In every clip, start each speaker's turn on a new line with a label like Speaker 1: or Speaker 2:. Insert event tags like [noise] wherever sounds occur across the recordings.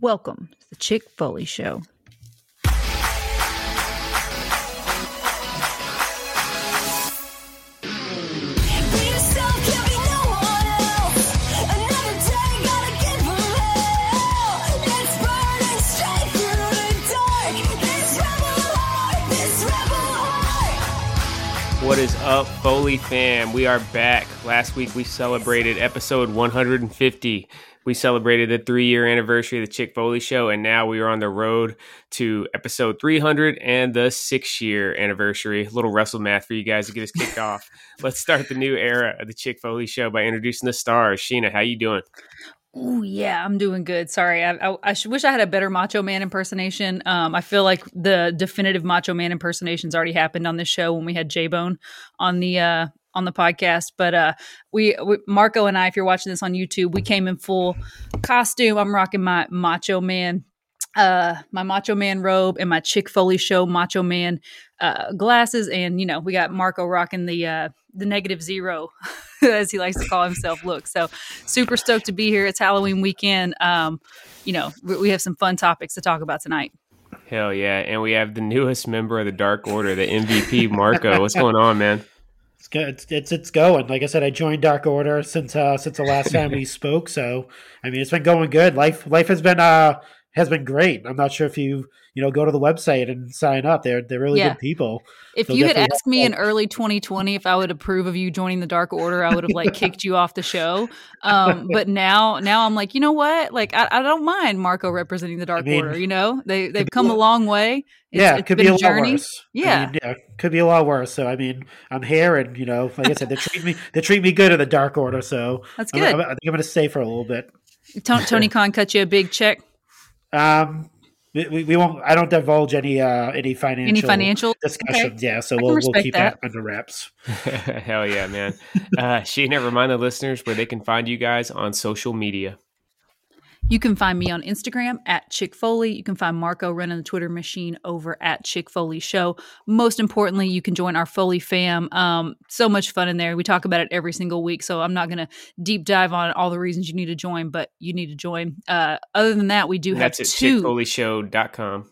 Speaker 1: Welcome to the Chick Foley Show.
Speaker 2: What is up, Foley fam? We are back. Last week we celebrated episode 150. We celebrated the three year anniversary of the Chick Foley Show, and now we are on the road to episode 300 and the six year anniversary. A little wrestle math for you guys to get us kicked off. [laughs] Let's start the new era of the Chick Foley Show by introducing the stars. Sheena, how you doing?
Speaker 1: Oh yeah, I'm doing good. Sorry, I, I, I wish I had a better Macho Man impersonation. Um, I feel like the definitive Macho Man impersonations already happened on this show when we had J Bone on the uh, on the podcast. But uh, we, we, Marco and I, if you're watching this on YouTube, we came in full costume. I'm rocking my Macho Man, uh, my Macho Man robe and my Chick Foley Show Macho Man uh, glasses, and you know we got Marco rocking the uh, the negative zero, [laughs] as he likes to call himself, look. So super stoked to be here. It's Halloween weekend. Um, you know, we have some fun topics to talk about tonight.
Speaker 2: Hell yeah. And we have the newest member of the Dark Order, the MVP, Marco. What's going on, man?
Speaker 3: It's good. It's, it's it's going. Like I said, I joined Dark Order since uh since the last time we [laughs] spoke. So I mean, it's been going good. Life life has been uh has been great. I'm not sure if you you know go to the website and sign up. They're they're really yeah. good people.
Speaker 1: If They'll you had asked me in early 2020 if I would approve of you joining the Dark Order, I would have like kicked you off the show. Um, [laughs] but now now I'm like, you know what? Like I, I don't mind Marco representing the Dark I mean, Order. You know, they they've come a long way.
Speaker 3: It's, yeah, it could be a, a journey. lot worse. Yeah. I mean, yeah, could be a lot worse. So I mean, I'm here, and you know, like I said, they treat me they treat me good in the Dark Order. So
Speaker 1: that's good.
Speaker 3: I'm, i think I'm going to stay for a little bit.
Speaker 1: Tony [laughs] Khan cut you a big check.
Speaker 3: Um, we, we won't. I don't divulge any uh any financial
Speaker 1: any financial
Speaker 3: discussions. Okay. Yeah, so we'll we'll keep that. that under wraps. [laughs]
Speaker 2: Hell yeah, man. uh, Sheena, remind the listeners where they can find you guys on social media.
Speaker 1: You can find me on Instagram at Chick Foley. You can find Marco running the Twitter machine over at Chick Foley Show. Most importantly, you can join our Foley fam. Um, so much fun in there. We talk about it every single week, so I'm not going to deep dive on all the reasons you need to join, but you need to join. Uh, other than that, we do
Speaker 2: and
Speaker 1: have
Speaker 2: that's
Speaker 1: two.
Speaker 2: That's at chickfoleyshow.com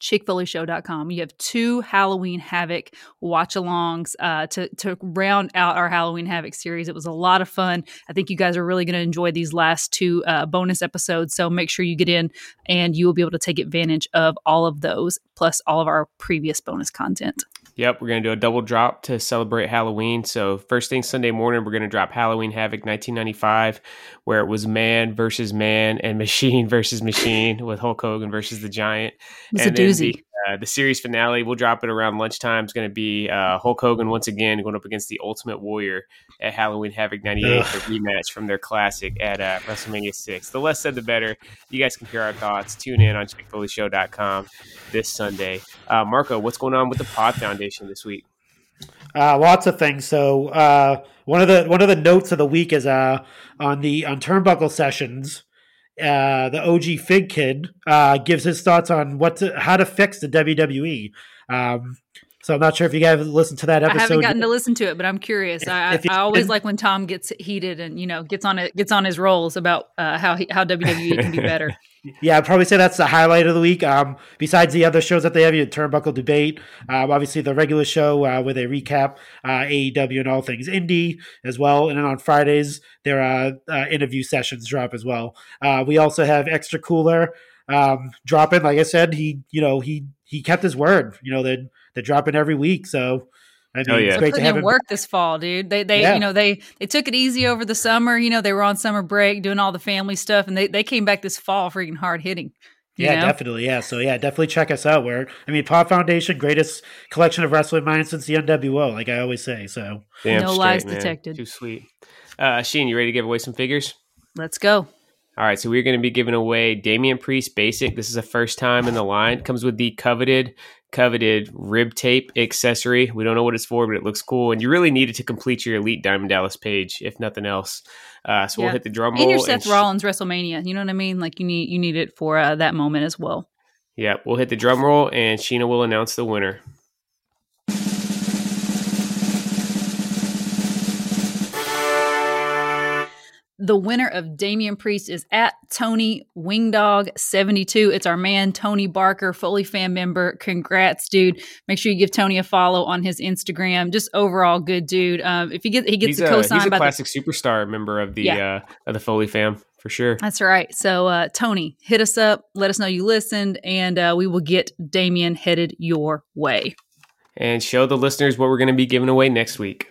Speaker 1: chickfoleyshow.com. You have two Halloween Havoc watch alongs uh, to, to round out our Halloween Havoc series. It was a lot of fun. I think you guys are really going to enjoy these last two uh, bonus episodes. So make sure you get in and you will be able to take advantage of all of those, plus all of our previous bonus content.
Speaker 2: Yep, we're going to do a double drop to celebrate Halloween. So, first thing Sunday morning, we're going to drop Halloween Havoc 1995, where it was man versus man and [laughs] machine versus machine with Hulk Hogan versus the Giant.
Speaker 1: It's and a doozy.
Speaker 2: The, uh, the series finale, we'll drop it around lunchtime. It's going to be uh, Hulk Hogan once again going up against the Ultimate Warrior at Halloween Havoc 98, Ugh. the rematch from their classic at uh, WrestleMania 6. The less said, the better. You guys can hear our thoughts. Tune in on ChickFoleyShow.com this Sunday. Uh, Marco, what's going on with the Pod Foundation this week?
Speaker 3: Uh, lots of things. So uh, one of the one of the notes of the week is uh, on the on turnbuckle sessions. Uh, the OG Fig Kid uh, gives his thoughts on what to, how to fix the WWE. Um, so I'm not sure if you guys listened to that episode.
Speaker 1: I haven't gotten to listen to it, but I'm curious. I, I, always like when Tom gets heated and you know gets on it gets on his rolls about uh, how he, how WWE can be better. [laughs]
Speaker 3: yeah, I'd probably say that's the highlight of the week. Um, besides the other shows that they have, you Turnbuckle Debate, um, obviously the regular show uh, where they recap uh, AEW and all things indie as well, and then on Fridays their uh, uh, interview sessions drop as well. Uh, we also have Extra Cooler um, dropping. Like I said, he you know he he kept his word. You know that they're dropping every week. So
Speaker 1: I mean, oh, yeah. it's great to have work this fall, dude. They they yeah. you know they they took it easy over the summer. You know they were on summer break doing all the family stuff, and they they came back this fall freaking hard hitting.
Speaker 3: Yeah, know? definitely. Yeah, so yeah, definitely check us out. Where I mean, Pod Foundation, greatest collection of wrestling minds since the NWO, like I always say. So
Speaker 1: Damn no straight, lies man. detected.
Speaker 2: Too sweet. Uh, Sheen, you ready to give away some figures?
Speaker 1: Let's go.
Speaker 2: All right, so we're going to be giving away Damian Priest Basic. This is the first time in the line. Comes with the coveted coveted rib tape accessory. We don't know what it's for, but it looks cool. And you really need it to complete your Elite Diamond Dallas page, if nothing else. Uh, so yeah. we'll hit the drum roll.
Speaker 1: And your Seth and Rollins sh- WrestleMania. You know what I mean? Like you need you need it for uh, that moment as well.
Speaker 2: Yeah, we'll hit the drum roll, and Sheena will announce the winner.
Speaker 1: The winner of Damian Priest is at Tony Wingdog72. It's our man, Tony Barker, Foley fan member. Congrats, dude. Make sure you give Tony a follow on his Instagram. Just overall good dude. Um, if he gets he gets
Speaker 2: he's
Speaker 1: a cosign
Speaker 2: he's a
Speaker 1: by
Speaker 2: classic
Speaker 1: the,
Speaker 2: superstar member of the
Speaker 1: Yeah.
Speaker 2: uh, of the Foley fam for sure.
Speaker 1: That's right. So uh, Tony, hit us up. Let us know you listened, and uh, we will get Damien headed your way.
Speaker 2: And show the listeners what we're going to be giving away next week.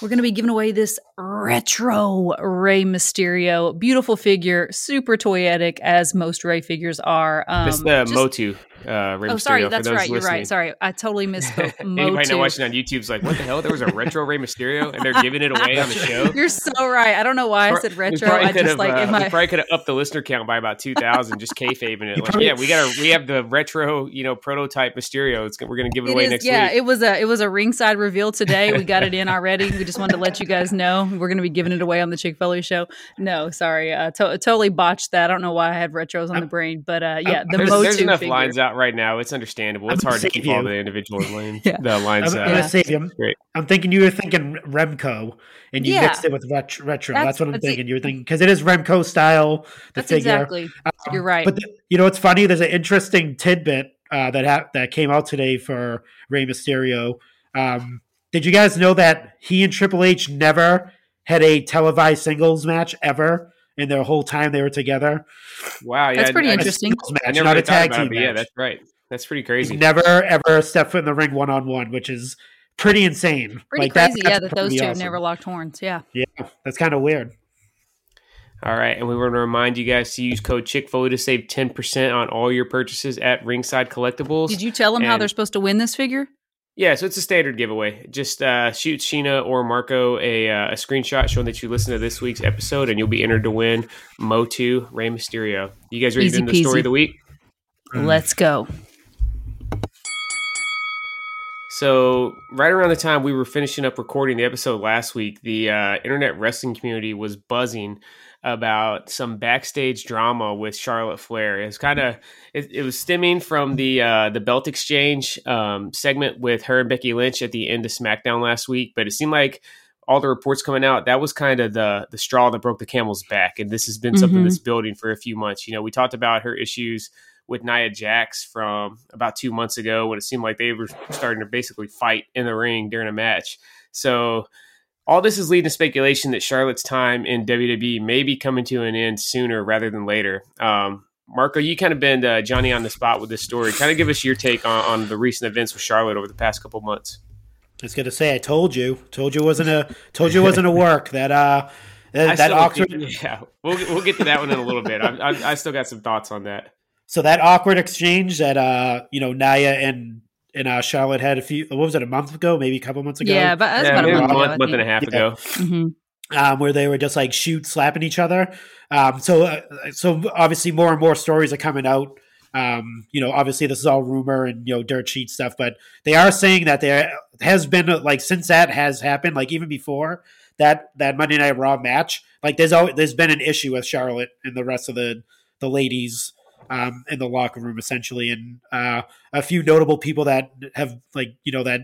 Speaker 1: We're going to be giving away this retro Rey Mysterio, beautiful figure, super toyetic as most Rey figures are. Um,
Speaker 2: This is the
Speaker 1: just-
Speaker 2: Motu. Uh, Rey
Speaker 1: Oh, sorry,
Speaker 2: Mysterio, for
Speaker 1: that's
Speaker 2: those
Speaker 1: right. You're right. Sorry, I totally misspoke. [laughs]
Speaker 2: Anybody
Speaker 1: Motu.
Speaker 2: not watching on YouTube's like, what the hell? There was a retro Rey Mysterio, and they're giving it away on the show. [laughs]
Speaker 1: You're so right. I don't know why I said retro. I just
Speaker 2: have,
Speaker 1: like
Speaker 2: uh,
Speaker 1: in
Speaker 2: we
Speaker 1: my
Speaker 2: probably could have upped the listener count by about two thousand, just kayfabing it.
Speaker 3: You
Speaker 2: Like, yeah, we got a we have the retro, you know, prototype Mysterio. It's, we're going to give it,
Speaker 1: It
Speaker 2: away
Speaker 1: is,
Speaker 2: next
Speaker 1: yeah.
Speaker 2: week.
Speaker 1: Yeah, it was a it was a ringside reveal today. We got it in [laughs] already. We just wanted to let you guys know we're going to be giving it away on the Chick Foley show. No, sorry, uh, to- totally botched that. I don't know why I had retros on the brain, but uh, yeah, the
Speaker 2: there's, there's enough
Speaker 1: figure.
Speaker 2: lines out right now. It's understandable. It's
Speaker 3: I'm
Speaker 2: hard to keep
Speaker 3: you.
Speaker 2: all the individual [laughs] lines.
Speaker 1: Yeah.
Speaker 2: The lines.
Speaker 3: I'm,
Speaker 2: Uh,
Speaker 3: I'm gonna save you. I'm,
Speaker 2: Great.
Speaker 3: I'm thinking you were thinking Remco, and you
Speaker 1: Yeah.
Speaker 3: mixed it with ret- retro.
Speaker 1: That's-
Speaker 3: That's, what I'm
Speaker 1: that's it.
Speaker 3: thinking. You were thinking because it is Remco style. The
Speaker 1: That's
Speaker 3: figure.
Speaker 1: exactly. You're right.
Speaker 3: But the, you know what's funny? There's an interesting tidbit uh, that ha- that came out today for Rey Mysterio. Um, did you guys know that he and Triple H never had a televised singles match ever in their whole time they were together?
Speaker 2: wow, yeah,
Speaker 1: That's pretty
Speaker 2: I,
Speaker 3: A
Speaker 1: interesting.
Speaker 3: singles
Speaker 2: I
Speaker 3: match,
Speaker 2: never
Speaker 3: not a tag
Speaker 2: about it,
Speaker 3: team
Speaker 2: but yeah, that's right. That's pretty
Speaker 3: He
Speaker 2: crazy.
Speaker 3: never ever stepped foot in the ring one on one, which is pretty insane.
Speaker 1: Pretty
Speaker 3: Like, that-
Speaker 1: crazy, yeah, that those
Speaker 3: pretty
Speaker 1: two have
Speaker 3: awesome.
Speaker 1: never locked horns. Yeah.
Speaker 3: Yeah, that's kind of weird.
Speaker 2: All right, and we want to remind you guys to use code Chick Foley to save ten percent on all your purchases at Ringside Collectibles.
Speaker 1: Did you tell them how they're supposed to win this figure?
Speaker 2: Yeah, so it's a standard giveaway. Just uh, shoot Sheena or Marco a, uh, a screenshot showing that you listened to this week's episode, and you'll be entered to win Motu Rey Mysterio. You guys ready
Speaker 1: Easy
Speaker 2: to do the story of the week?
Speaker 1: Let's go.
Speaker 2: So, right around the time we were finishing up recording the episode last week, the uh, internet wrestling community was buzzing about some backstage drama with Charlotte Flair. It was kind of it, it was stemming from the uh, the belt exchange um, segment with her and Becky Lynch at the end of SmackDown last week, but it seemed like all the reports coming out that was kind of the the straw that broke the camel's back, and this has been something
Speaker 1: Mhm.
Speaker 2: that's building for a few months. You know, we talked about her issues with Nia Jax from about two months ago when it seemed like they were starting to basically fight in the ring during a match. So all this is leading to speculation that Charlotte's time in WWE may be coming to an end sooner rather than later. Um, Marco, you kind of been uh, Johnny on the spot with this story. Kind of give us your take on, on the recent events with Charlotte over the past couple months.
Speaker 3: I was gonna say, I told you, told you it wasn't a, told you it wasn't a [laughs] work that uh that, that
Speaker 2: think- yeah, we'll we'll get to that one in a little bit. I, I, I still got some thoughts on that.
Speaker 3: So that awkward exchange that uh you know Nia and and uh, Charlotte had a few. What was it? A month ago? Maybe a couple months ago.
Speaker 1: Yeah, but that's
Speaker 2: Yeah,
Speaker 1: about a
Speaker 2: a
Speaker 1: month,
Speaker 2: month,
Speaker 1: ago, I
Speaker 2: month and a half
Speaker 3: Yeah.
Speaker 2: ago.
Speaker 1: Mhm.
Speaker 3: um, where they were just like shoot slapping each other. Um, so uh, so obviously more and more stories are coming out. Um, you know, obviously this is all rumor and you know dirt sheet stuff, but they are saying that there has been like since that has happened, like even before that that Monday Night Raw match, like there's always there's been an issue with Charlotte and the rest of the the ladies um, in the locker room essentially, and uh, a few notable people that have like you know that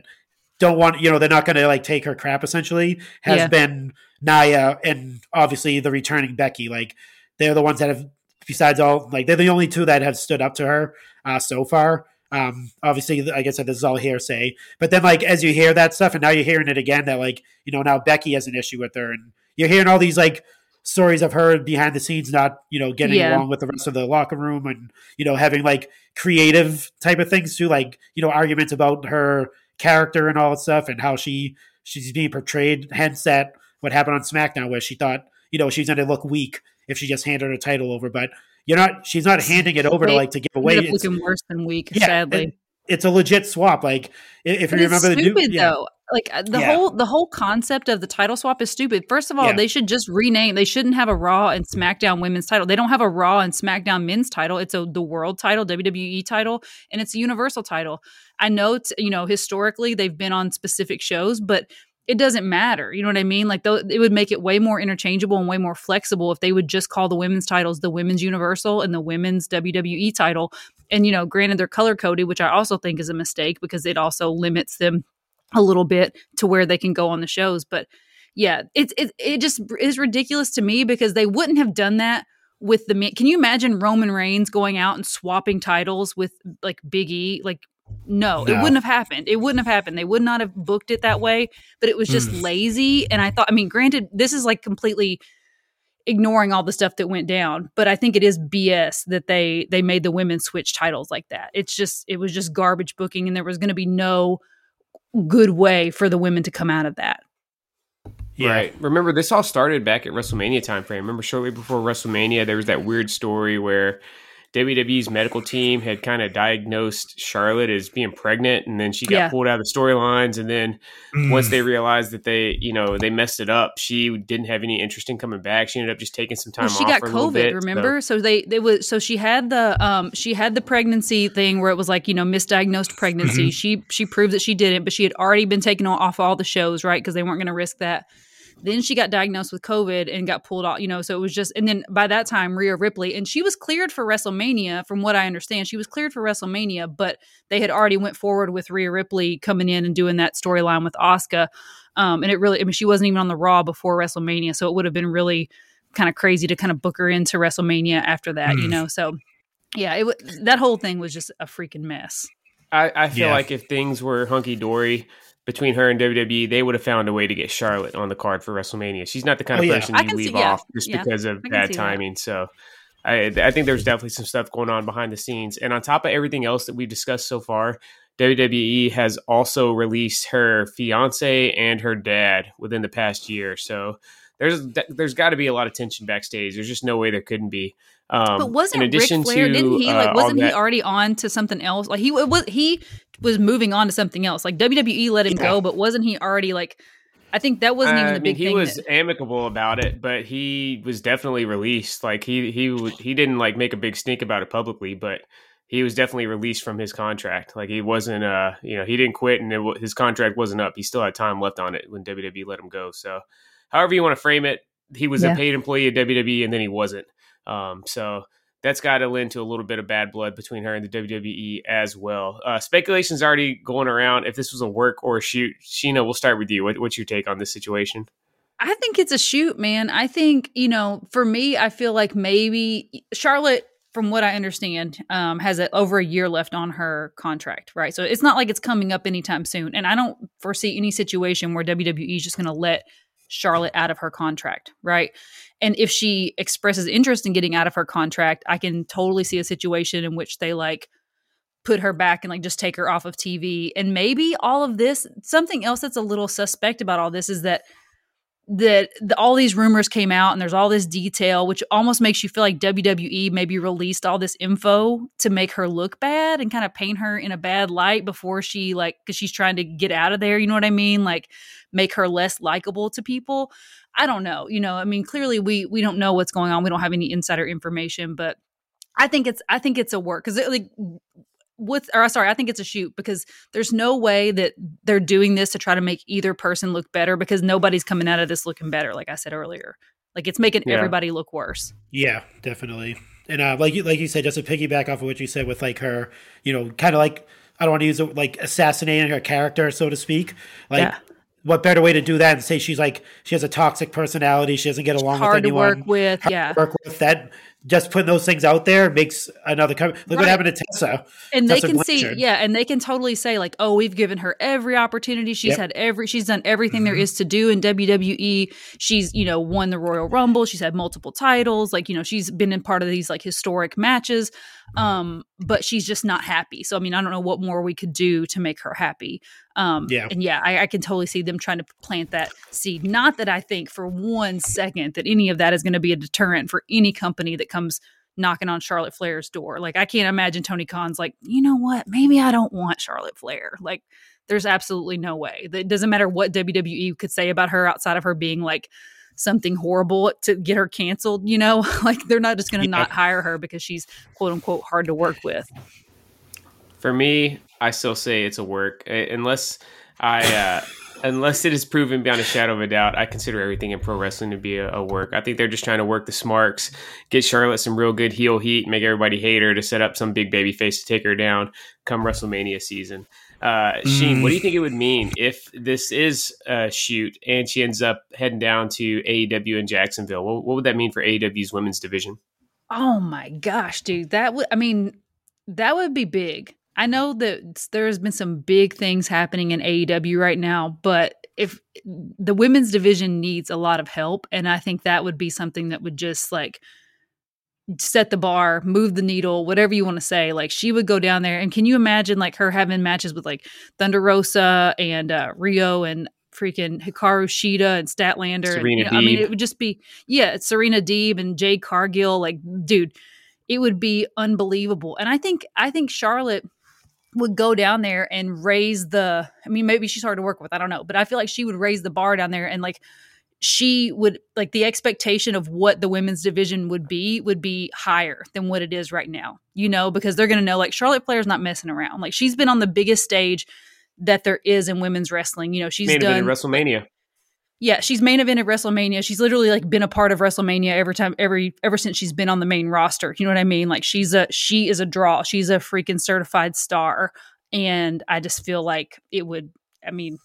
Speaker 3: don't want you know they're not going to like take her crap essentially has
Speaker 1: Yeah.
Speaker 3: been Nia and obviously the returning Becky. Like they're the ones that have, besides all, like they're the only two that have stood up to her uh, so far. Um, obviously, like I said, this is all hearsay. But then, like as you hear that stuff, and now you're hearing it again, that like you know now Becky has an issue with her, and you're hearing all these like stories of her behind the scenes not you know getting
Speaker 1: Yeah.
Speaker 3: along with the rest of the locker room, and you know having like creative type of things too, like you know arguments about her character and all that stuff, and how she she's being portrayed. Hence that what happened on SmackDown, where she thought you know she's going to look weak if she just handed her title over, but you're not. She's not handing it over to like to give away.
Speaker 1: Looking worse than weak,
Speaker 3: yeah,
Speaker 1: sadly.
Speaker 3: it- it's a legit swap. Like if
Speaker 1: But
Speaker 3: you
Speaker 1: it's
Speaker 3: remember the
Speaker 1: stupid
Speaker 3: new, yeah.
Speaker 1: though. Like uh, the
Speaker 3: Yeah.
Speaker 1: whole the whole concept of the title swap is stupid. First of all,
Speaker 3: Yeah.
Speaker 1: they should just rename. They shouldn't have a Raw and SmackDown Women's title. They don't have a Raw and SmackDown Men's title. It's a the World title, WWE title, and it's a Universal title. I know, it's, you know, historically they've been on specific shows, but it doesn't matter. You know what I mean? Like, it would make it way more interchangeable and way more flexible if they would just call the women's titles the Women's Universal and the Women's WWE title. And, you know, granted, they're color coded, which I also think is a mistake because it also limits them a little bit to where they can go on the shows. But yeah, it's it, it just is ridiculous to me because they wouldn't have done that with the Can you imagine Roman Reigns going out and swapping titles with like Big E? Like, no, it wouldn't have happened. It wouldn't have happened. They would not have booked it that way. But it was just mm. lazy. And I thought, I mean, granted, this is like completely ignoring all the stuff that went down but i think it is bs that they they made the women switch titles like that it's just it was just garbage booking and there was going to be no good way for the women to come out of that
Speaker 2: yeah. Right. Remember, this all started back at WrestleMania time frame. Remember, shortly before WrestleMania, there was that weird story where WWE's medical team had kind of diagnosed Charlotte as being pregnant, and then she got yeah. pulled out of the storylines. And then mm. once they realized that they, you know, they messed it up, she didn't have any interest in coming back. She ended up just taking some time. Well,
Speaker 1: she got COVID.
Speaker 2: Bit,
Speaker 1: remember? So. so. they they was so she had the um she had the pregnancy thing where it was like you know misdiagnosed pregnancy. Mm-hmm. She she proved that she didn't, but she had already been taken off all the shows, right? Because they weren't going to risk that. Then she got diagnosed with COVID and got pulled off, you know, so it was just, and then by that time, Rhea Ripley, and she was cleared for WrestleMania, from what I understand, she was cleared for WrestleMania, but they had already went forward with Rhea Ripley coming in and doing that storyline with Asuka. Um, and it really, I mean, she wasn't even on the Raw before WrestleMania, so it would have been really kind of crazy to kind of book her into WrestleMania after that, mm. you know, so yeah, it that whole thing was just a freaking mess.
Speaker 2: I, I feel yeah. like if things were hunky dory, between her and WWE, they would have found a way to get Charlotte on the card for WrestleMania. She's not the kind oh, of yeah. person you leave see, off yeah. just yeah. because of bad timing. That. So I, I think there's definitely some stuff going on behind the scenes. And on top of everything else that we've discussed so far, WWE has also released her fiance and her dad within the past year. So there's there's got to be a lot of tension backstage. There's just no way there couldn't be.
Speaker 1: Um, but wasn't Ric Flair? To, didn't he like? Uh, wasn't he that, already on to something else? Like he was he was moving on to something else. Like WWE let him yeah. go, but wasn't he already like? I think that wasn't even the big
Speaker 2: mean,
Speaker 1: he
Speaker 2: thing. He was
Speaker 1: that,
Speaker 2: amicable about it, but he was definitely released. Like he he he didn't like make a big stink about it publicly, but he was definitely released from his contract. Like he wasn't, uh, you know, he didn't quit, and it, his contract wasn't up. He still had time left on it when WWE let him go. So, however you want to frame it, he was yeah. a paid employee of WWE, and then he wasn't. Um, so that's got to lend to a little bit of bad blood between her and the WWE as well. Uh, speculation's already going around if this was a work or a shoot. Sheena, we'll start with you. What, what's your take on this situation?
Speaker 1: I think it's a shoot, man. I think, you know, for me, I feel like maybe Charlotte, from what I understand, um, has a, over a year left on her contract, right? So it's not like it's coming up anytime soon. And I don't foresee any situation where WWE is just going to let Charlotte out of her contract, right? And if she expresses interest in getting out of her contract, I can totally see a situation in which they like put her back and like just take her off of TV. And maybe all of this, something else that's a little suspect about all this is that that the, all these rumors came out and there's all this detail which almost makes you feel like WWE maybe released all this info to make her look bad and kind of paint her in a bad light before she like cuz she's trying to get out of there, you know what I mean? Like make her less likable to people. I don't know. You know, I mean clearly we we don't know what's going on. We don't have any insider information, but I think it's I think it's a work cuz like with or sorry, I think it's a shoot because there's no way that they're doing this to try to make either person look better because nobody's coming out of this looking better, like I said earlier. Like it's making yeah. everybody look worse.
Speaker 3: Yeah, definitely. And uh, like you like you said, just to piggyback off of what you said with like her, you know, kind of like I don't want to use it like assassinating her character, so to speak. Like yeah what better way to do that and say she's like she has a toxic personality she doesn't get along
Speaker 1: hard
Speaker 3: with anyone
Speaker 1: to work with yeah.
Speaker 3: work with that just putting those things out there makes another company. look right. what happened to Tessa.
Speaker 1: And
Speaker 3: Tessa
Speaker 1: they can see yeah and they can totally say like oh we've given her every opportunity. She's yep. had every she's done everything mm-hmm. there is to do in WWE she's you know won the Royal Rumble. She's had multiple titles. Like you know she's been in part of these like historic matches um but she's just not happy. So I mean I don't know what more we could do to make her happy. Um yeah. and yeah I, I can totally see them trying to plant that seed. Not that I think for one second that any of that is going to be a deterrent for any company that comes knocking on Charlotte Flair's door. Like I can't imagine Tony Khan's like, you know what? Maybe I don't want Charlotte Flair. Like there's absolutely no way. It doesn't matter what WWE could say about her outside of her being like something horrible to get her canceled, you know? [laughs] like they're not just going to yeah. not hire her because she's quote unquote hard to work with.
Speaker 2: For me, I still say it's a work unless I uh unless it is proven beyond a shadow of a doubt, I consider everything in pro wrestling to be a, a, work. I think they're just trying to work the smarks, get Charlotte some real good heel heat, make everybody hate her to set up some big baby face to take her down come WrestleMania season. Uh, Sheen, what do you think it would mean if this is a shoot and she ends up heading down to AEW in Jacksonville? What, what would that mean for AEW's women's division?
Speaker 1: Oh my gosh, dude. That would, I mean, that would be big. I know that there's been some big things happening in AEW right now, but if the women's division needs a lot of help, and I think that would be something that would just like set the bar, move the needle, whatever you want to say. Like she would go down there, and can you imagine like her having matches with like Thunder Rosa and uh, Riho and freaking Hikaru Shida and Statlander? And, you know, I mean, it would just be yeah, Serena Deeb and Jade Cargill. Like, dude, it would be unbelievable. And I think I think Charlotte would go down there and raise the I mean maybe she's hard to work with, I don't know, but I feel like she would raise the bar down there and like she would like the expectation of what the women's division would be would be higher than what it is right now. You know, because they're going to know like Charlotte Flair's not messing around. Like she's been on the biggest stage that there is in women's wrestling. You know, she's
Speaker 2: Main
Speaker 1: done
Speaker 2: in WrestleMania.
Speaker 1: Yeah, she's main event at WrestleMania. She's literally like been a part of WrestleMania every time, every ever since she's been on the main roster. You know what I mean? Like she's a she is a draw. She's a freaking certified star, and I just feel like it would. I mean,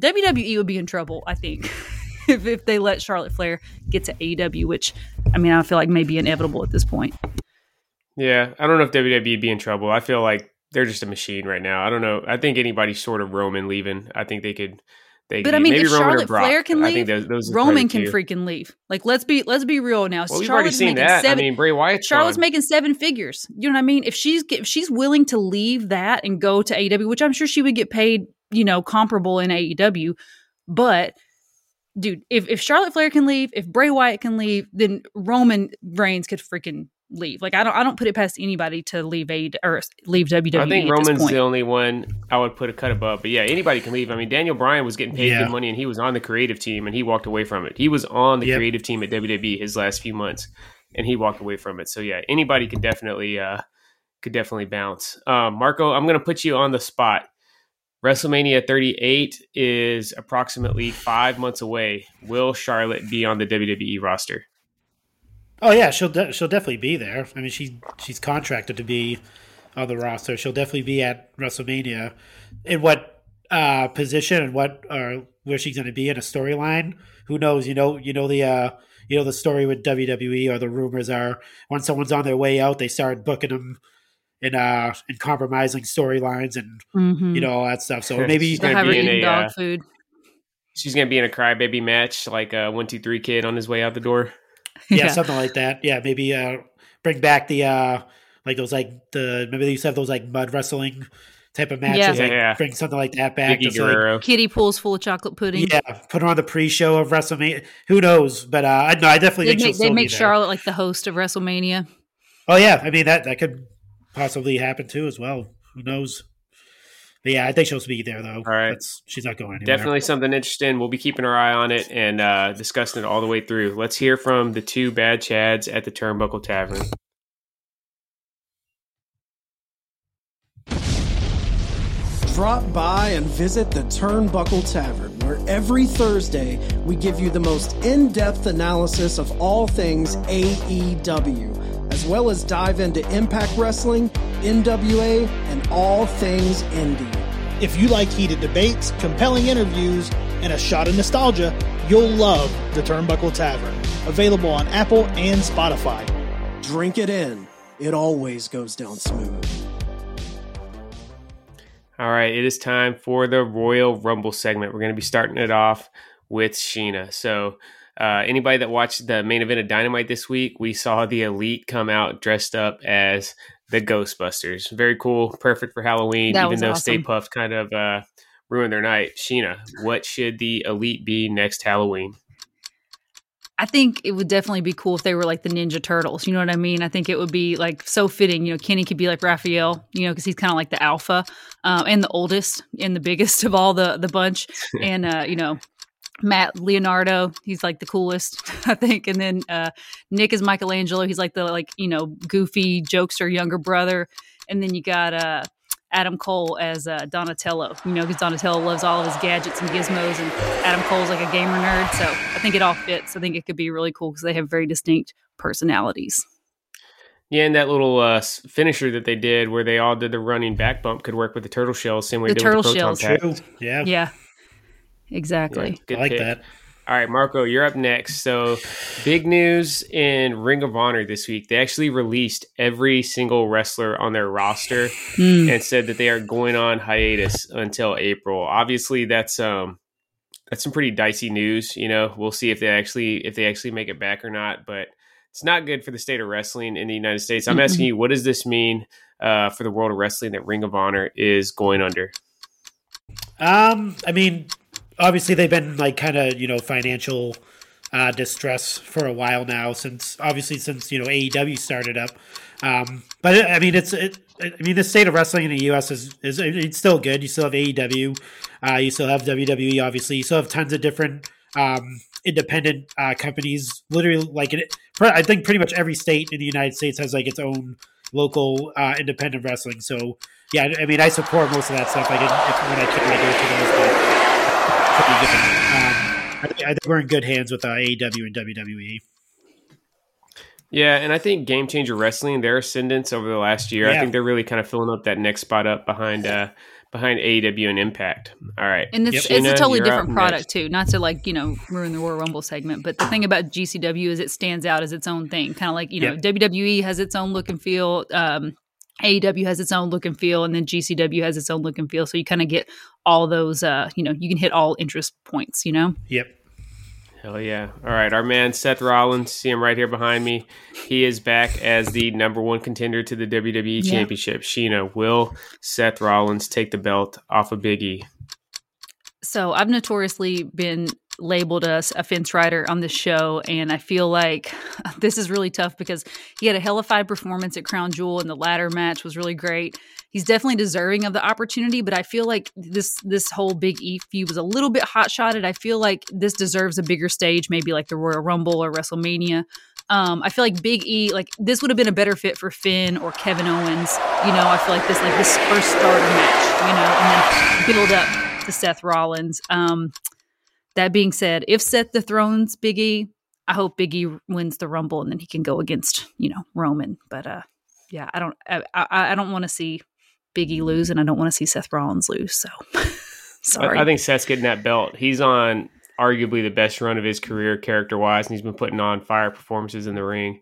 Speaker 1: WWE would be in trouble. I think [laughs] if if they let Charlotte Flair get to AEW, which I mean, I feel like may be inevitable at this point.
Speaker 2: Yeah, I don't know if WWE would be in trouble. I feel like they're just a machine right now. I don't know. I think anybody sort of Roman leaving, I think they could. They
Speaker 1: But I mean, if
Speaker 2: Roman
Speaker 1: Charlotte. Flair can
Speaker 2: I
Speaker 1: leave,
Speaker 2: think those, those
Speaker 1: Roman can freaking leave. Like let's be let's be real now.
Speaker 2: Well, we've already
Speaker 1: Charlotte's
Speaker 2: seen
Speaker 1: making
Speaker 2: that.
Speaker 1: seven.
Speaker 2: I mean, Bray Wyatt's
Speaker 1: Charlotte's
Speaker 2: gone.
Speaker 1: making seven figures. You know what I mean? If she's if she's willing to leave that and go to AEW, which I'm sure she would get paid, you know, comparable in AEW, but dude, if if Charlotte Flair can leave, if Bray Wyatt can leave, then Roman Reigns could freaking leave. Like I don't I don't put it past anybody to leave a or leave WWE.
Speaker 2: I think
Speaker 1: at this
Speaker 2: Roman's
Speaker 1: point.
Speaker 2: the only one I would put a cut above. But yeah, anybody can leave. I mean, Daniel Bryan was getting paid
Speaker 3: Yeah.
Speaker 2: good money and he was on the creative team and he walked away from it. He was on the
Speaker 3: Yep.
Speaker 2: creative team at WWE his last few months and he walked away from it. So yeah, anybody could definitely uh could definitely bounce. Um, Marco, I'm going to put you on the spot. WrestleMania 38 is approximately five months away. Will Charlotte be on the WWE roster?
Speaker 3: Oh yeah, she'll de- she'll definitely be there. I mean, she she's contracted to be on the roster. She'll definitely be at WrestleMania. In what uh, position and what uh, where she's going to be in a storyline? Who knows? You know, you know the uh, you know the story with WWE or the rumors are when someone's on their way out, they start booking them in uh in compromising storylines and
Speaker 1: Mhm.
Speaker 3: you know all that stuff. So maybe
Speaker 2: She's
Speaker 1: They'll
Speaker 2: gonna
Speaker 1: have her
Speaker 2: be in
Speaker 1: eating
Speaker 2: a,
Speaker 1: dog
Speaker 2: uh,
Speaker 1: food.
Speaker 2: She's going to be in a crybaby match like a one two three kid on his way out the door.
Speaker 3: Yeah, something like that. Yeah, maybe uh bring back the uh like those like the maybe they used to have those like mud wrestling type of matches.
Speaker 1: Yeah.
Speaker 3: Like,
Speaker 2: Yeah, yeah.
Speaker 3: Bring something like that back.
Speaker 2: Vicky
Speaker 3: just like,
Speaker 2: Guerrero.
Speaker 1: Kitty pools full of chocolate pudding.
Speaker 3: yeah, put her on the pre-show of WrestleMania. Who knows? But uh, I no, I definitely
Speaker 1: They'd
Speaker 3: think
Speaker 1: make,
Speaker 3: still
Speaker 1: they'd make. Charlotte like the host of WrestleMania.
Speaker 3: Oh yeah, I mean that that could possibly happen too as well. Who knows? But yeah, I think she'll be there though.
Speaker 2: All right.
Speaker 3: That's, she's not going anywhere.
Speaker 2: Definitely something interesting. We'll be keeping our eye on it and uh, discussing it all the way through. Let's hear from the two bad Chads at the Turnbuckle Tavern.
Speaker 4: Drop by and visit the Turnbuckle Tavern, where every Thursday we give you the most in depth analysis of all things AEW, as well as dive into Impact Wrestling, NWA, and all things indie.
Speaker 5: If you like heated debates, compelling interviews, and a shot of nostalgia, you'll love the Turnbuckle Tavern. Available on Apple and Spotify.
Speaker 4: Drink it in, it always goes down smooth.
Speaker 2: All right, it is time for the Royal Rumble segment. We're going to be starting it off with Sheena. So, uh, anybody that watched the main event of Dynamite this week, we saw the Elite come out dressed up as the Ghostbusters. Very cool, perfect for Halloween,
Speaker 1: That
Speaker 2: even though
Speaker 1: awesome.
Speaker 2: Stay Puft kind of uh, ruined their night. Sheena, what should the Elite be next Halloween?
Speaker 1: I think it would definitely be cool if they were like the Ninja Turtles. You know what I mean? I think it would be like so fitting. You know, Kenny could be like Raphael. You know, because he's kind of like the alpha um, and the oldest and the biggest [laughs] of all the the bunch. [laughs] and uh, you know, Matt Leonardo, he's like the coolest, [laughs] I think. And then uh, Nick is Michelangelo. He's like the like you know goofy jokester younger brother. And then you got uh, Adam Cole as uh, Donatello. You know, because Donatello loves all of his gadgets and gizmos, and Adam Cole's like a gamer nerd. So I think it all fits. I think it could be really cool because they have very distinct personalities.
Speaker 2: Yeah, and that little uh, finisher that they did, where they all did the running back bump, could work with the turtle shell, same way
Speaker 1: The
Speaker 2: they did
Speaker 1: turtle
Speaker 2: with the proton
Speaker 1: shells.
Speaker 2: pack.
Speaker 3: Yeah.
Speaker 1: Yeah, exactly.
Speaker 2: Yeah, good
Speaker 3: I like
Speaker 2: pick.
Speaker 3: that.
Speaker 2: All right, Marco, you're up next. So, big news in Ring of Honor this week. They actually released every single wrestler on their roster
Speaker 1: Mm.
Speaker 2: and said that they are going on hiatus until April. Obviously, that's um that's some pretty dicey news, you know. We'll see if they actually if they actually make it back or not, but it's not good for the state of wrestling in the United States. I'm
Speaker 1: Mm-mm.
Speaker 2: asking you, what does this mean uh, for the world of wrestling that Ring of Honor is going under?
Speaker 3: Um, I mean, obviously they've been like kind of you know financial uh, distress for a while now since obviously since you know AEW started up. Um, but I mean, it's it, I mean the state of wrestling in the U.S. is is it's still good. You still have AEW, uh, you still have WWE. Obviously, you still have tons of different um, independent uh, companies. Literally, like it, I think pretty much every state in the United States has like its own local uh, independent wrestling. So yeah, I mean, I support most of that stuff. I didn't when I can I go to those, pretty good. Um, I, think, I think we're in good hands with uh, AEW and. WWE.
Speaker 2: Yeah, and I think Game Changer Wrestling, their ascendance over the last year, I think they're really kind of filling up that next spot up behind uh behind AEW and Impact. All right.
Speaker 1: And it's,
Speaker 3: Yep.
Speaker 1: it's a totally different product
Speaker 2: next.
Speaker 1: too. Not to like you know ruin the Royal Rumble segment, but the thing about GCW is it stands out as its own thing. Kind of like you know
Speaker 3: Yep.
Speaker 1: WWE has its own look and feel. Um, AEW has its own look and feel, and then GCW has its own look and feel. So you kind of get all those. Uh, you know, you can hit all interest points. You know.
Speaker 3: Yep.
Speaker 2: Hell yeah. All right, our man Seth Rollins, see him right here behind me. He is back as the number one contender to the WWE
Speaker 1: Yeah.
Speaker 2: Championship. Sheena, will Seth Rollins take the belt off of Big E?
Speaker 1: So I've notoriously been labeled us a fence rider on this show, and I feel like [laughs] this is really tough because he had a hellified performance at Crown Jewel, and the ladder match was really great. He's definitely deserving of the opportunity, but I feel like this this whole Big E feud was a little bit hot shotted. I feel like this deserves a bigger stage, maybe like the Royal Rumble or WrestleMania. Um, I feel like Big E, like this would have been a better fit for Finn or Kevin Owens. You know, I feel like this like this first starter match, you know, and then build up to Seth Rollins. Um, that being said, if Seth dethrones Biggie, I hope Big E wins the Rumble and then he can go against you know Roman. But uh, yeah, I don't I, I, I don't want to see Big E lose, and I don't want to see Seth Rollins lose. So [laughs] sorry.
Speaker 2: I, I think Seth's getting that belt. He's on arguably the best run of his career character wise, and he's been putting on fire performances in the ring.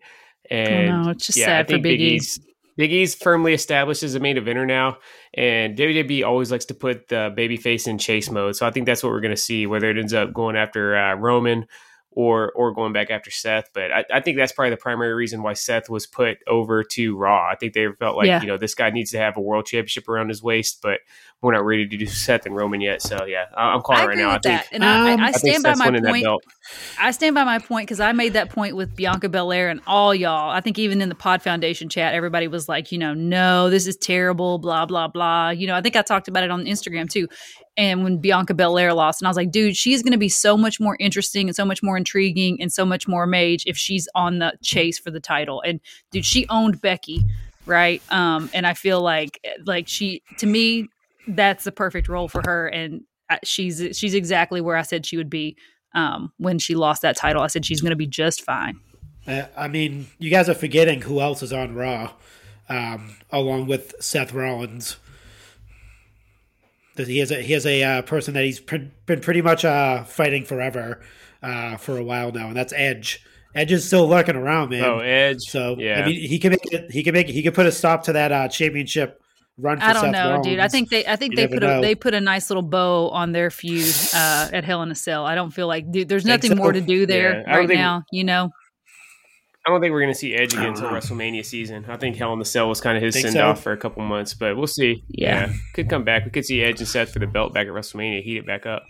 Speaker 2: And
Speaker 1: know, it's just
Speaker 2: yeah,
Speaker 1: sad
Speaker 2: I
Speaker 1: for
Speaker 2: think
Speaker 1: Big E.
Speaker 2: E's Big E's firmly established as a main eventer now, and WWE always likes to put the babyface in chase mode. So I think that's what we're going to see, whether it ends up going after uh, Roman or or going back after Seth. But I, I think that's probably the primary reason why Seth was put over to Raw. I think they felt like
Speaker 1: Yeah.
Speaker 2: you know this guy needs to have a world championship around his waist, but we're not ready to do Seth and Roman yet. So yeah, I- I'm calling
Speaker 1: I
Speaker 2: it right
Speaker 1: agree
Speaker 2: now.
Speaker 1: with
Speaker 2: I
Speaker 1: that,
Speaker 2: think
Speaker 1: and I,
Speaker 3: Um,
Speaker 1: I, I
Speaker 2: I
Speaker 1: stand by my point. I stand by my point because I made that point with Bianca Belair and all y'all. I think even in the Pod Foundation chat, everybody was like, you know, no, this is terrible, blah, blah, blah. You know, I think I talked about it on Instagram too. And when Bianca Belair lost, and I was like, dude, she's going to be so much more interesting and so much more intriguing and so much more mage if she's on the chase for the title. And dude, she owned Becky, right? Um, and I feel like, like she, to me, that's the perfect role for her. And uh, she's she's exactly where I said she would be um, when she lost that title. I said she's going to be just fine.
Speaker 3: Uh, I mean, you guys are forgetting who else is on Raw, um, along with Seth Rollins. That He has a he has a uh, person that he's pre- been pretty much uh, fighting forever uh, for a while now, and that's Edge. Edge is still lurking around, man.
Speaker 2: Oh, Edge.
Speaker 3: so
Speaker 2: yeah,
Speaker 3: I mean, he can make it. He can make. it, He can put a stop to that uh, championship run. For
Speaker 1: I don't
Speaker 3: Seth
Speaker 1: know,
Speaker 3: Rollins.
Speaker 1: dude. I think they I think
Speaker 3: You
Speaker 1: they
Speaker 3: never
Speaker 1: put a they put a nice little bow on their feud uh, at Hell in a Cell. I don't feel like dude, there's nothing
Speaker 3: so?
Speaker 1: more to do there
Speaker 2: Yeah,
Speaker 1: right
Speaker 2: think-
Speaker 1: now. You know,
Speaker 2: I don't think we're going to see Edge again until. WrestleMania season. I think Hell in the Cell was kind of his
Speaker 3: Think
Speaker 2: send
Speaker 3: so?
Speaker 2: off for a couple months, but we'll see.
Speaker 1: Yeah.
Speaker 2: could come back. We could see Edge and Seth for the belt back at WrestleMania, heat it back up.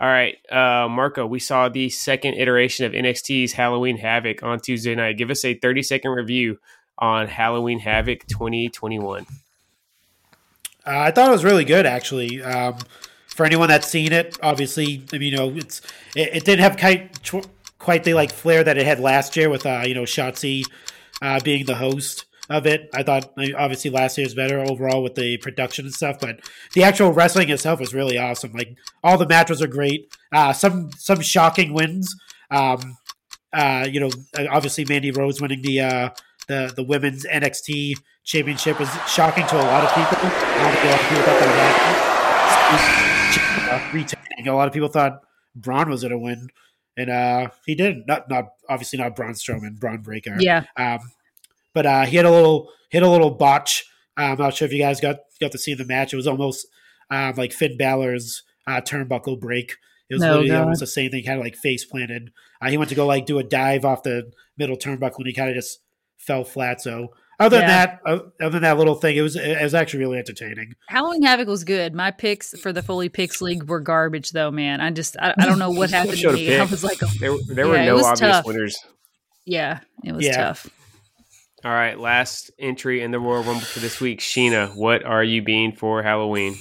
Speaker 2: All right, uh, Marco, we saw the second iteration of NXT's Halloween Havoc on Tuesday night. Give us a 30 second review on Halloween Havoc 2021.
Speaker 3: Uh, I thought it was really good, actually. Um, for anyone that's seen it, obviously, I mean, you know, it's it, it didn't have quite quite the like flair that it had last year with uh, you know Shotzi uh, being the host of it. I thought obviously last year was better overall with the production and stuff, but the actual wrestling itself was really awesome. Like all the matches are great. Uh, some some shocking wins. Um, uh, you know, obviously Mandy Rose winning the uh, the the women's NXT championship was shocking to a lot of people. A lot of people thought that would happen. A lot of people thought Braun was going to win, and uh, he didn't. Not not obviously not Braun Strowman, Bron Breakker.
Speaker 1: Yeah.
Speaker 3: Um, but uh, he had a little hit a little botch. Uh, I'm not sure if you guys got got to see the match. It was almost um, like Finn Balor's uh, turnbuckle break. It was
Speaker 1: No,
Speaker 3: literally
Speaker 1: God.
Speaker 3: almost the same thing. Kind of like face planted. Uh, he went to go like do a dive off the middle turnbuckle, and he kind of just fell flat. So other than
Speaker 1: Yeah.
Speaker 3: that, uh, other than that little thing, it was it was actually really entertaining.
Speaker 1: Halloween Havoc was good. My picks for the Foley Picks League were garbage, though. Man, I just I, I don't know what [laughs] happened to
Speaker 2: Showed a
Speaker 1: me. I was like,
Speaker 2: There, there were
Speaker 1: Yeah, it
Speaker 2: no obvious
Speaker 1: tough.
Speaker 2: winners.
Speaker 1: yeah, it was
Speaker 3: Yeah.
Speaker 1: tough.
Speaker 2: All right, last entry in the Royal Rumble for this week. Sheena, what are you being for Halloween?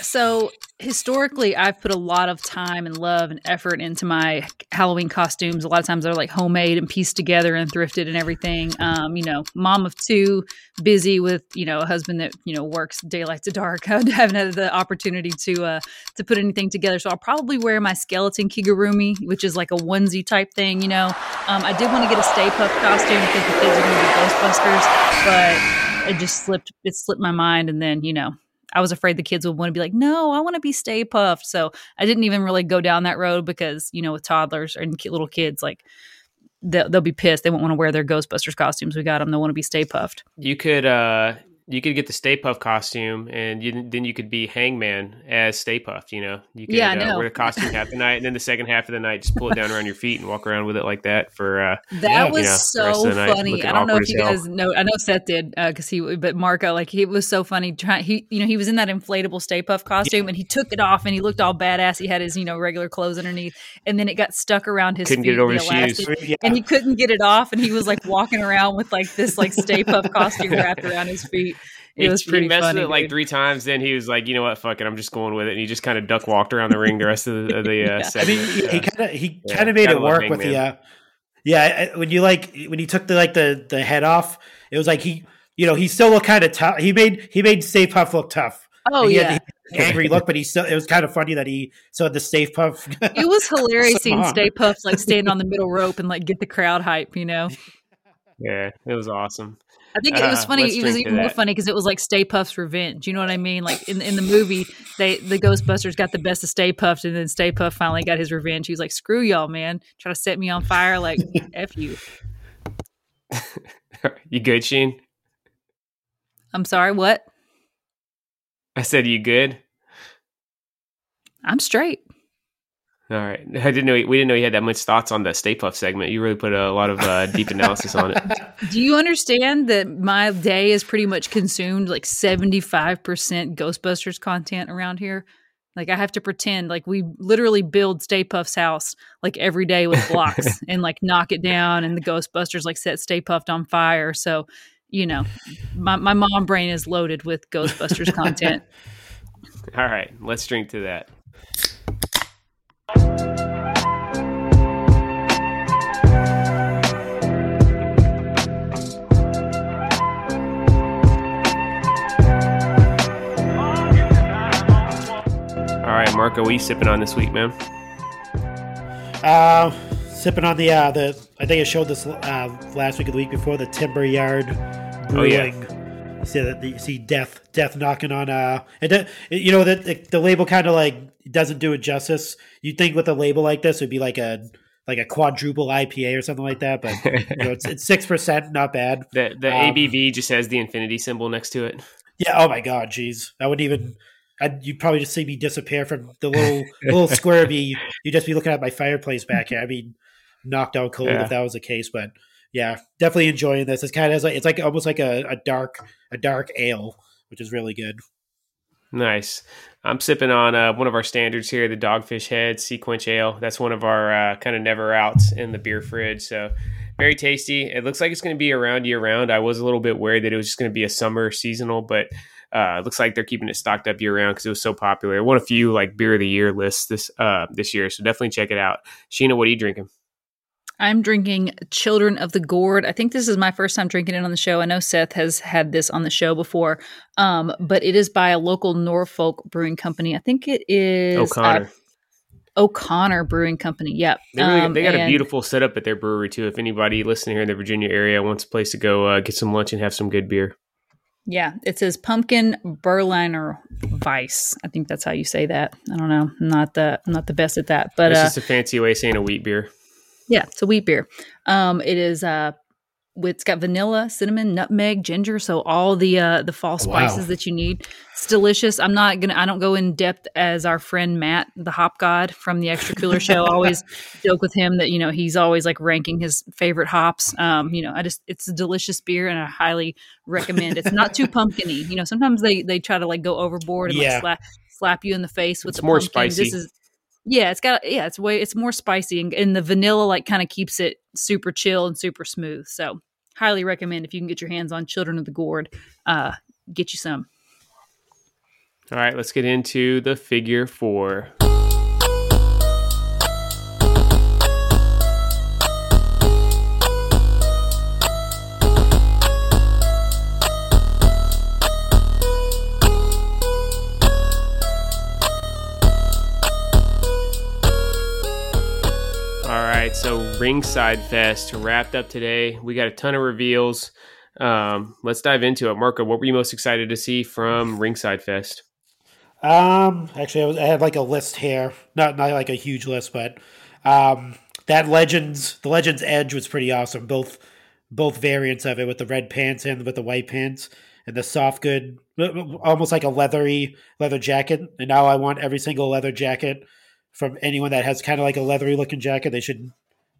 Speaker 1: So historically, I've put a lot of time and love and effort into my Halloween costumes. A lot of times they're like homemade and pieced together and thrifted and everything. Um, you know, mom of two, busy with you know a husband that you know works daylight to dark. [laughs] I haven't had the opportunity to uh, to put anything together. So I'll probably wear my skeleton kigurumi, which is like a onesie type thing. You know, um, I did want to get a Stay Puft costume because the kids are going to be Ghostbusters, but it just slipped. It slipped my mind, and then you know I was afraid the kids would want to be like, no, I want to be Stay Puft. So I didn't even really go down that road because, you know, with toddlers and little kids, like they'll, they'll be pissed. They won't want to wear their Ghostbusters costumes. We got them. They want to be Stay Puft.
Speaker 2: You could uh you could get the Stay Puft costume, and you, then you could be Hangman as Stay Puft. You know, you could
Speaker 1: Yeah,
Speaker 2: uh,
Speaker 1: know.
Speaker 2: wear the costume half the night, and then the second half of the night, just pull it down around your feet and walk around with it like that for. uh
Speaker 1: That
Speaker 3: Yeah,
Speaker 1: was
Speaker 2: you know, the rest
Speaker 1: so
Speaker 2: of the
Speaker 1: funny.
Speaker 2: looking
Speaker 1: I don't know if you
Speaker 2: as hell.
Speaker 1: guys know. I know Seth did because he, but Marco, like he was so funny. Trying, he, you know, he was in that inflatable Stay Puft costume and he took it off and he looked all badass. He had his, you know, regular clothes underneath, and then it got stuck around his
Speaker 2: Couldn't
Speaker 1: feet.
Speaker 2: get it over
Speaker 1: the
Speaker 2: his shoes.
Speaker 1: elastic,
Speaker 3: Yeah.
Speaker 1: and he couldn't get it off, and he was like walking around with like this like Stay Puft costume wrapped around his feet. It
Speaker 2: He-
Speaker 1: was pretty
Speaker 2: he messed
Speaker 1: funny.
Speaker 2: with it like three times. Then he was like, "You know what? Fuck it. I'm just going with it." And he just kind of duck walked around the ring the rest of the, of the uh, [laughs]
Speaker 1: Yeah.
Speaker 3: I mean, he- he kind of he
Speaker 2: Yeah,
Speaker 3: kind of made
Speaker 2: gotta
Speaker 3: it work with the uh, yeah. When you like when he took the like the the head off, it was like he you know he still looked kind of tough. He made he made Stay Puff look tough.
Speaker 1: Oh
Speaker 3: he
Speaker 1: yeah,
Speaker 3: had, [laughs] he angry look, but he still it was kind of funny that he still had the Stay Puff. [laughs]
Speaker 1: it was hilarious seeing
Speaker 3: on.
Speaker 1: Stay Puffs like stand on the middle rope and like get the crowd hype. You know.
Speaker 2: yeah, it was awesome.
Speaker 1: I think it was [laughs] funny. It was even more
Speaker 2: that.
Speaker 1: funny because it was like Stay Puft's revenge. You know what I mean? Like in in the movie, they the Ghostbusters got the best of Stay Puft, and then Stay Puft finally got his revenge. He was like, "Screw y'all, man! Try to set me on fire, like [laughs] f you." [laughs]
Speaker 2: you good, Sheen?
Speaker 1: I'm sorry. What?
Speaker 2: I said, "You good?"
Speaker 1: I'm straight.
Speaker 2: All right. [laughs] I didn't know we didn't know you had that much thoughts on the Stay Puft segment. You really put a lot of uh, deep [laughs] analysis on it.
Speaker 1: Do you understand that my day is pretty much consumed like 75% Ghostbusters content around here? Like I have to pretend like we literally build Stay Puft's house like every day with blocks [laughs] and like knock it down and the Ghostbusters like set Stay Puft on fire. So, you know, my, my mom brain is loaded with Ghostbusters content.
Speaker 2: All right, let's drink to that. All right, Marco, what are you sipping on this week, man?
Speaker 3: Uh, sipping on the uh, the I think I showed this uh, last week or the week before the Timber Yard
Speaker 2: Oh, yeah.
Speaker 3: You see that you see death death knocking on uh and that you know that the, the label kind of like doesn't do it justice. You'd think with a label like this it'd be like a like a quadruple IPA or something like that, but you know it's six percent, not bad. [laughs]
Speaker 2: The the
Speaker 3: Um,
Speaker 2: ABV just has the infinity symbol next to it.
Speaker 3: Yeah. Oh my god, jeez, I wouldn't even. I'd, you'd probably just see me disappear from the little little square. Be you'd just be looking at my fireplace back here. I'd be knocked out cold
Speaker 2: Yeah.
Speaker 3: if that was the case. But yeah, definitely enjoying this. It's kind of like it's like almost like a, a dark a dark ale, which is really good.
Speaker 2: Nice. I'm sipping on uh, one of our standards here, the Dogfish Head SeaQuench Ale. That's one of our uh, kind of never outs in the beer fridge. So very tasty. It looks like it's going to be around year round. I was a little bit worried that it was just going to be a summer seasonal, but uh, it looks like they're keeping it stocked up year round because it was so popular. It won a few like beer of the year lists this uh, this year, so definitely check it out. Sheena, what are you drinking?
Speaker 1: I'm drinking Children of the Gourd. I think this is my first time drinking it on the show. I know Seth has had this on the show before, um, but it is by a local Norfolk brewing company. I think it is
Speaker 2: O'Connor.
Speaker 1: uh, O'Connor Brewing Company. Yep.
Speaker 2: They, really,
Speaker 1: Um,
Speaker 2: they got a beautiful setup at their brewery too. If anybody listening here in the Virginia area wants a place to go uh, get some lunch and have some good beer,
Speaker 1: Yeah, it says pumpkin Berliner Weisse. I think that's how you say that. I don't know. I'm not the I'm not the best at that, but
Speaker 2: it's
Speaker 1: uh,
Speaker 2: just a fancy way of saying a wheat beer.
Speaker 1: Yeah, it's a wheat beer. Um, it is uh, it's got vanilla, cinnamon, nutmeg, ginger, so all the uh the fall
Speaker 3: Wow.
Speaker 1: spices that you need. It's delicious. I'm not gonna. I don't go in depth as our friend Matt, the hop god from the Extra Cooler Show. Always [laughs] joke with him that you know he's always like ranking his favorite hops. Um, you know, I just it's a delicious beer and I highly recommend. It. It's not too pumpkiny. You know, sometimes they they try to like go overboard and
Speaker 3: Yeah.
Speaker 1: like slap slap you in the face with
Speaker 2: It's
Speaker 1: the
Speaker 2: more
Speaker 1: pumpkin.
Speaker 2: spicy.
Speaker 1: This is yeah, it's got yeah, it's way it's more spicy and, and the vanilla like kind of keeps it super chill and super smooth. So highly recommend if you can get your hands on Children of the Gourd, uh, get you some.
Speaker 2: All right, let's get into the figure four. So Ringside Fest wrapped up today. We got a ton of reveals. Um, let's dive into it. Marco, what were you most excited to see from Ringside Fest?
Speaker 3: Um, actually, I, was, I had like a list here, not not like a huge list, but um, that Legends, the Legends Edge was pretty awesome. Both both variants of it with the red pants and with the white pants and the soft good, almost like a leathery leather jacket. And now I want every single leather jacket from anyone that has kind of like a leathery looking jacket. They should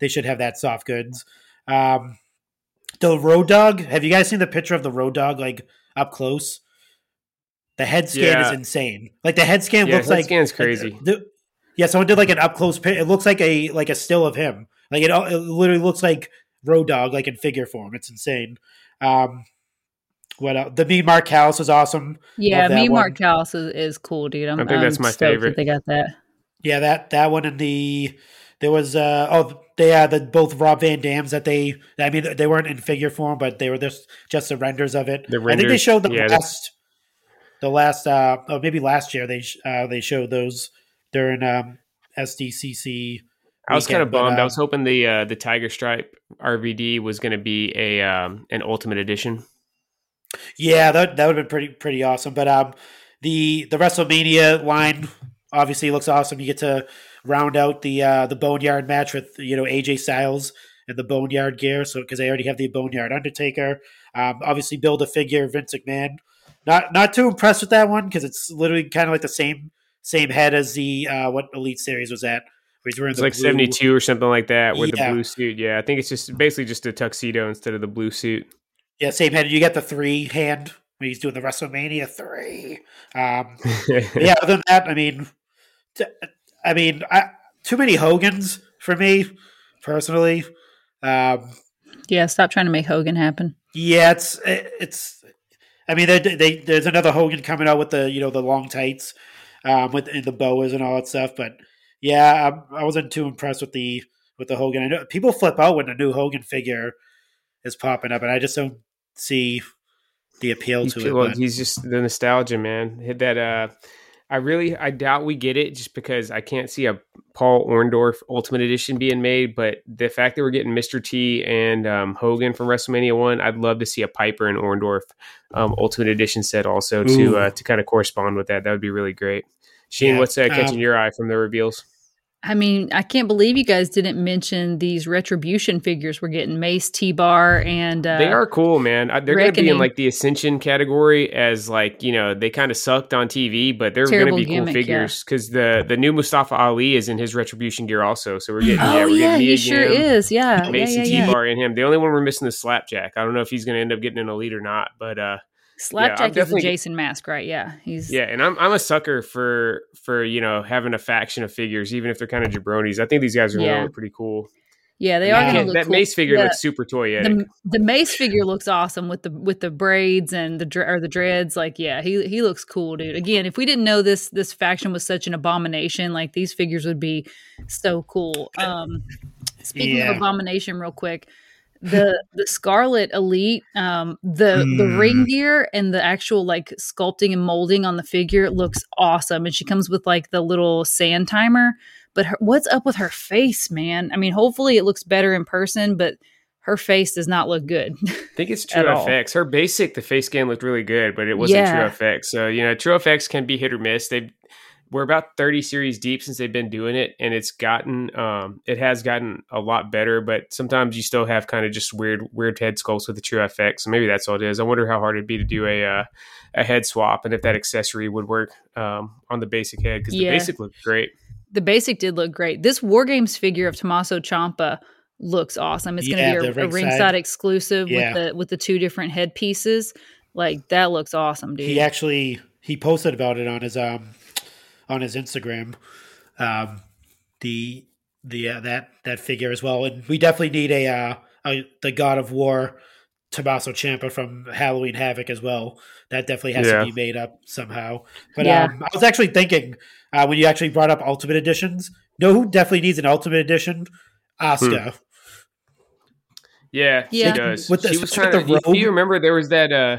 Speaker 3: they should have that soft goods. Um, the road dog. Have you guys seen the picture of the road dog like up close? The head scan
Speaker 2: Yeah.
Speaker 3: is insane. Like the head scan
Speaker 2: Yeah,
Speaker 3: looks
Speaker 2: head
Speaker 3: like
Speaker 2: scan's
Speaker 3: like,
Speaker 2: crazy.
Speaker 3: the- yeah, someone did like an up close. It looks like a like a still of him. Like it, it literally looks like Road Dog, like in figure form. It's insane. Um, what else? The me Mark House is awesome.
Speaker 1: Yeah,
Speaker 3: Love
Speaker 1: me. Mark House is, is cool, dude. I'm,
Speaker 2: I think that's
Speaker 1: I'm
Speaker 2: my
Speaker 1: stoked that
Speaker 2: favorite.
Speaker 1: They got that.
Speaker 3: Yeah, that that one and the there was uh oh they uh the both Rob Van Dams that they I mean they weren't in figure form but they were just just the renders of it.
Speaker 2: The
Speaker 3: I think they showed the
Speaker 2: yeah,
Speaker 3: last the last uh oh maybe last year they uh they showed those during um SDCC.
Speaker 2: I was kind of
Speaker 3: weekend, but,
Speaker 2: bummed. I
Speaker 3: uh,
Speaker 2: was hoping the uh, the Tiger Stripe RVD was going to be a um, an Ultimate Edition.
Speaker 3: Yeah, that that would have been pretty pretty awesome. But um, the the WrestleMania line obviously looks awesome. You get to round out the uh, the Boneyard match with you know AJ Styles and the Boneyard gear. So because they already have the Boneyard Undertaker, um, obviously build a figure Vince McMahon. Not not too impressed with that one because it's literally kind of like the same same head as the uh, what Elite Series was at. Where he's wearing
Speaker 2: It's like
Speaker 3: blue-
Speaker 2: seventy two or something like that with
Speaker 3: Yeah.
Speaker 2: the blue suit. Yeah, I think it's just basically just a tuxedo instead of the blue suit.
Speaker 3: Yeah, same head. You get the three hand when he's doing the WrestleMania three. Um, [laughs] yeah, other than that, I mean, t- I mean, I, too many Hogans for me personally. Um,
Speaker 1: Yeah, stop trying to make Hogan happen.
Speaker 3: yeah, it's it's. I mean, they, they, there's another Hogan coming out with the you know the long tights, um, with and the boas and all that stuff. But yeah, I, I wasn't too impressed with the with the Hogan. I know people flip out when a new Hogan figure is popping up, and I just don't see the appeal
Speaker 2: He's,
Speaker 3: to it.
Speaker 2: well,
Speaker 3: but-
Speaker 2: he's just the nostalgia, man. Hit that. Uh, I really, I doubt we get it just because I can't see a Paul Orndorff Ultimate Edition being made. But the fact that we're getting Mr. T and um, Hogan from WrestleMania One, I'd love to see a Piper and Orndorff um, Ultimate Edition set also to uh, to kind of correspond with that. That would be really great. Shane,
Speaker 3: Yeah,
Speaker 2: what's uh, catching
Speaker 3: um,
Speaker 2: your eye from the reveals?
Speaker 1: I mean, I can't believe you guys didn't mention these retribution figures. We're getting Mace, T Bar, and uh,
Speaker 2: they are cool, man. I- They're going to be in like the Ascension category as like you know they kind of sucked on TV, but they're going to be cool
Speaker 1: gimmick, yeah.
Speaker 2: figures because the the new Mustafa Ali is in his Retribution gear also. So we're getting
Speaker 1: Oh
Speaker 2: yeah, we're
Speaker 1: yeah,
Speaker 2: getting
Speaker 1: he sure is. Yeah, yeah,
Speaker 2: Mason
Speaker 1: yeah,
Speaker 2: T
Speaker 1: yeah.
Speaker 2: Bar and him. The only one we're missing is Slapjack. I don't know if he's going to end up getting an elite or not, but uh,
Speaker 1: Slapjack is the Jason mask, right? Yeah, he's
Speaker 2: yeah. And I'm I'm a sucker for for you know having a faction of figures, even if they're kind of jabronis. I think these guys are going
Speaker 1: Yeah.
Speaker 2: look pretty cool.
Speaker 1: yeah. They
Speaker 3: Yeah.
Speaker 1: are
Speaker 2: Yeah,
Speaker 1: look
Speaker 2: that
Speaker 1: cool.
Speaker 2: Mace figure
Speaker 1: The-
Speaker 2: looks super toyetic.
Speaker 1: the, the Mace figure looks awesome with the with the braids and the or the dreads. Like, yeah, he he looks cool, dude. Again, if we didn't know this this faction was such an abomination, like these figures would be so cool. Um, speaking
Speaker 3: Yeah.
Speaker 1: of abomination, real quick, the the Scarlett Elite, um, the the
Speaker 3: Mm.
Speaker 1: ring gear and the actual like sculpting and molding on the figure looks awesome, and she comes with like the little sand timer. But her, what's up with her face, man? I mean, hopefully it looks better in person, but her face does not look good.
Speaker 2: I think it's [laughs] True
Speaker 1: At all.
Speaker 2: FX. Her basic, the face scan looked really good, but it wasn't
Speaker 1: Yeah.
Speaker 2: True FX. So you know, True FX can be hit or miss. They we're about 30 series deep since they've been doing it, and it's gotten um, it has gotten a lot better. But sometimes you still have kind of just weird weird head sculpts with the True FX. So maybe that's all it is. I wonder how hard it'd be to do a uh, a head swap, and if that accessory would work um, on the basic head because
Speaker 1: Yeah.
Speaker 2: the basic looked great.
Speaker 1: the basic did look great. This War Games figure of Tommaso Ciampa looks awesome. It's
Speaker 3: Yeah,
Speaker 1: going to
Speaker 3: the
Speaker 1: be a, a
Speaker 3: ringside.
Speaker 1: ringside exclusive
Speaker 3: Yeah.
Speaker 1: with the with the two different head pieces. Like that looks awesome, dude.
Speaker 3: He actually he posted about it on his um on his Instagram. Um, the the uh, that that figure as well, and we definitely need a uh a, the God of War Tommaso Ciampa from Halloween Havoc as well. That definitely has
Speaker 2: Yeah.
Speaker 3: to be made up somehow. But
Speaker 1: Yeah.
Speaker 3: um, I was actually thinking uh, when you actually brought up Ultimate Editions, know who definitely needs an Ultimate Edition? Asuka.
Speaker 2: Yeah,
Speaker 1: Yeah.
Speaker 2: she does.
Speaker 3: With the-
Speaker 2: she was trying
Speaker 3: with
Speaker 2: to.
Speaker 3: the
Speaker 2: Do you remember there was that? uh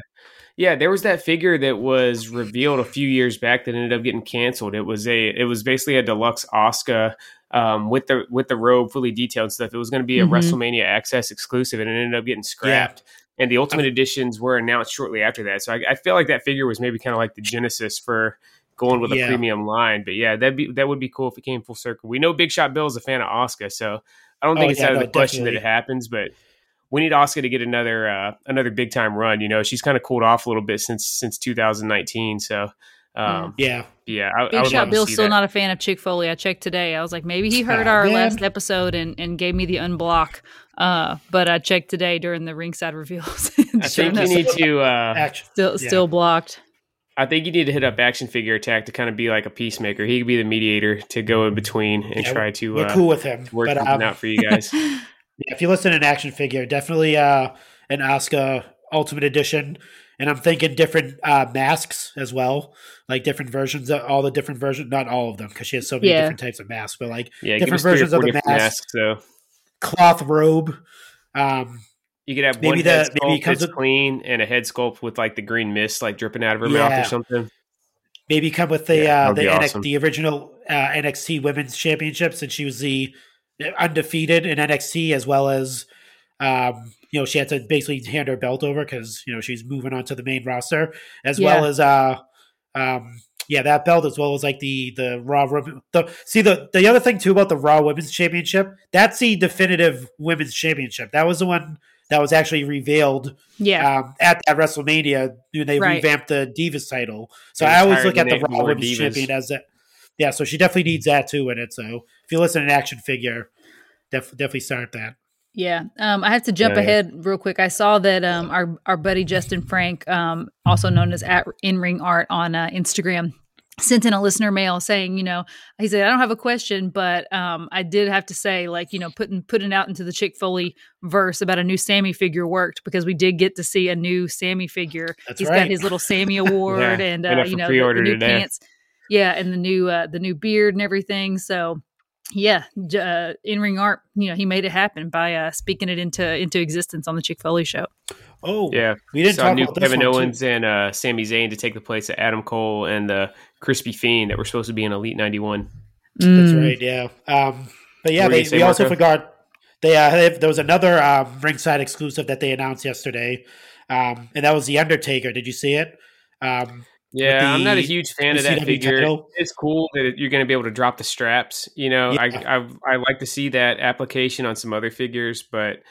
Speaker 2: Yeah, there was that figure that was revealed a few years back that ended up getting canceled. It was a. It was basically a deluxe Asuka um, with the with the robe fully detailed stuff. It was going to be a
Speaker 1: Mhm.
Speaker 2: WrestleMania Access exclusive, and it ended up getting scrapped. And the Ultimate Editions were announced shortly after that. So I, I feel like that figure was maybe kind of like the genesis for going with a
Speaker 3: Yeah.
Speaker 2: premium line. But yeah, that'd be that would be cool if it came full circle. We know Big Shot Bill is a fan of Asuka, so I don't think
Speaker 3: Oh,
Speaker 2: it's
Speaker 3: yeah,
Speaker 2: out of
Speaker 3: no,
Speaker 2: the question that it happens. But we need Asuka to get another uh, another big time run. You know, she's kind of cooled off a little bit since since 2019. So um,
Speaker 3: Yeah,
Speaker 2: yeah, I, I
Speaker 1: Big
Speaker 2: would
Speaker 1: Shot Bill's still
Speaker 2: that.
Speaker 1: not a fan of Chick Foley. I checked today. I was like, maybe he heard
Speaker 3: Oh,
Speaker 1: our
Speaker 3: man.
Speaker 1: last episode and, and gave me the unblock. Uh, but I checked today during the ringside reveals. [laughs]
Speaker 2: I think you need to. Uh,
Speaker 3: action.
Speaker 1: still
Speaker 3: yeah.
Speaker 1: still blocked.
Speaker 2: I think you need to hit up Action Figure Attack to kind of be like a peacemaker. He could be the mediator to go in between and
Speaker 3: Yeah,
Speaker 2: try to
Speaker 3: We're
Speaker 2: uh,
Speaker 3: cool with him,
Speaker 2: work
Speaker 3: but
Speaker 2: something
Speaker 3: um,
Speaker 2: out for you guys. [laughs]
Speaker 3: Yeah, if you listen to an action figure, definitely uh, an Asuka Ultimate Edition. And I'm thinking different uh, masks as well, like different versions of all the different versions, not all of them, because she has so many
Speaker 1: Yeah.
Speaker 3: different types of masks, but like
Speaker 2: Yeah, give
Speaker 3: different
Speaker 2: us three or
Speaker 3: versions of
Speaker 2: four
Speaker 3: the
Speaker 2: different
Speaker 3: mask.
Speaker 2: masks. So
Speaker 3: cloth robe. Um,
Speaker 2: you could have
Speaker 3: Maybe
Speaker 2: one
Speaker 3: the-
Speaker 2: head
Speaker 3: maybe it
Speaker 2: sculpt
Speaker 3: comes
Speaker 2: that's
Speaker 3: with-
Speaker 2: clean and a head sculpt with like the green mist like dripping out of her mouth
Speaker 3: Yeah.
Speaker 2: or something.
Speaker 3: maybe come with the
Speaker 2: Yeah,
Speaker 3: uh,
Speaker 2: that'd
Speaker 3: the
Speaker 2: be
Speaker 3: NX,
Speaker 2: awesome.
Speaker 3: the original uh, NXT Women's Championships, and she was the undefeated in NXT as well as um, you know she had to basically hand her belt over because you know she's moving on to the main roster as well as uh um yeah that belt as well as like the the Raw Women- the see the the other thing too about the Raw Women's Championship that's the definitive Women's Championship that was the one that was actually revealed
Speaker 1: Yeah.
Speaker 3: um, at that WrestleMania when they
Speaker 1: Right.
Speaker 3: revamped the Divas title. So
Speaker 2: They
Speaker 3: I always look at the Raw Women's
Speaker 2: Divas.
Speaker 3: Champion as that. Yeah, so she definitely needs that too in it. So if you listen to an action figure, def- definitely start that.
Speaker 1: Yeah, um, I have to jump
Speaker 2: Yeah, yeah.
Speaker 1: ahead real quick. I saw that um, our our buddy Justin Frank, um, also known as at In Ring Art on uh, Instagram, sent in a listener mail saying, you know, he said I don't have a question, but um, I did have to say, like, you know, putting putting out into the Chick Foley verse about a new Sami figure worked because we did get to see a new Sami figure.
Speaker 3: That's
Speaker 1: He's
Speaker 3: right.
Speaker 1: got his little Sammy [laughs] award
Speaker 2: Yeah,
Speaker 1: and
Speaker 2: and
Speaker 1: uh, you know the, the new
Speaker 2: today.
Speaker 1: pants, yeah, and the new uh, the new beard and everything. So yeah, uh, in ring art, you know, he made it happen by uh, speaking it into into existence on the Chick Foley show.
Speaker 3: Oh,
Speaker 2: Yeah,
Speaker 3: we didn't
Speaker 2: saw
Speaker 3: talk
Speaker 2: new
Speaker 3: about this
Speaker 2: Kevin
Speaker 3: one, too.
Speaker 2: Owens and uh, Sami Zayn to take the place of Adam Cole and the Crispy Fiend that were supposed to be in Elite 91.
Speaker 3: That's
Speaker 1: Mm.
Speaker 3: right. Yeah. Um, but yeah, they,
Speaker 2: you saying,
Speaker 3: we also forgot they, uh, they there was another um, ringside exclusive that they announced yesterday, um, and that was the Undertaker. Did you see it? Um,
Speaker 2: Yeah, I'm not a huge fan of that
Speaker 3: ECW
Speaker 2: figure.
Speaker 3: title.
Speaker 2: It's cool that you're going to be able to drop the straps. You know,
Speaker 3: Yeah.
Speaker 2: I, I I like to see that application on some other figures, but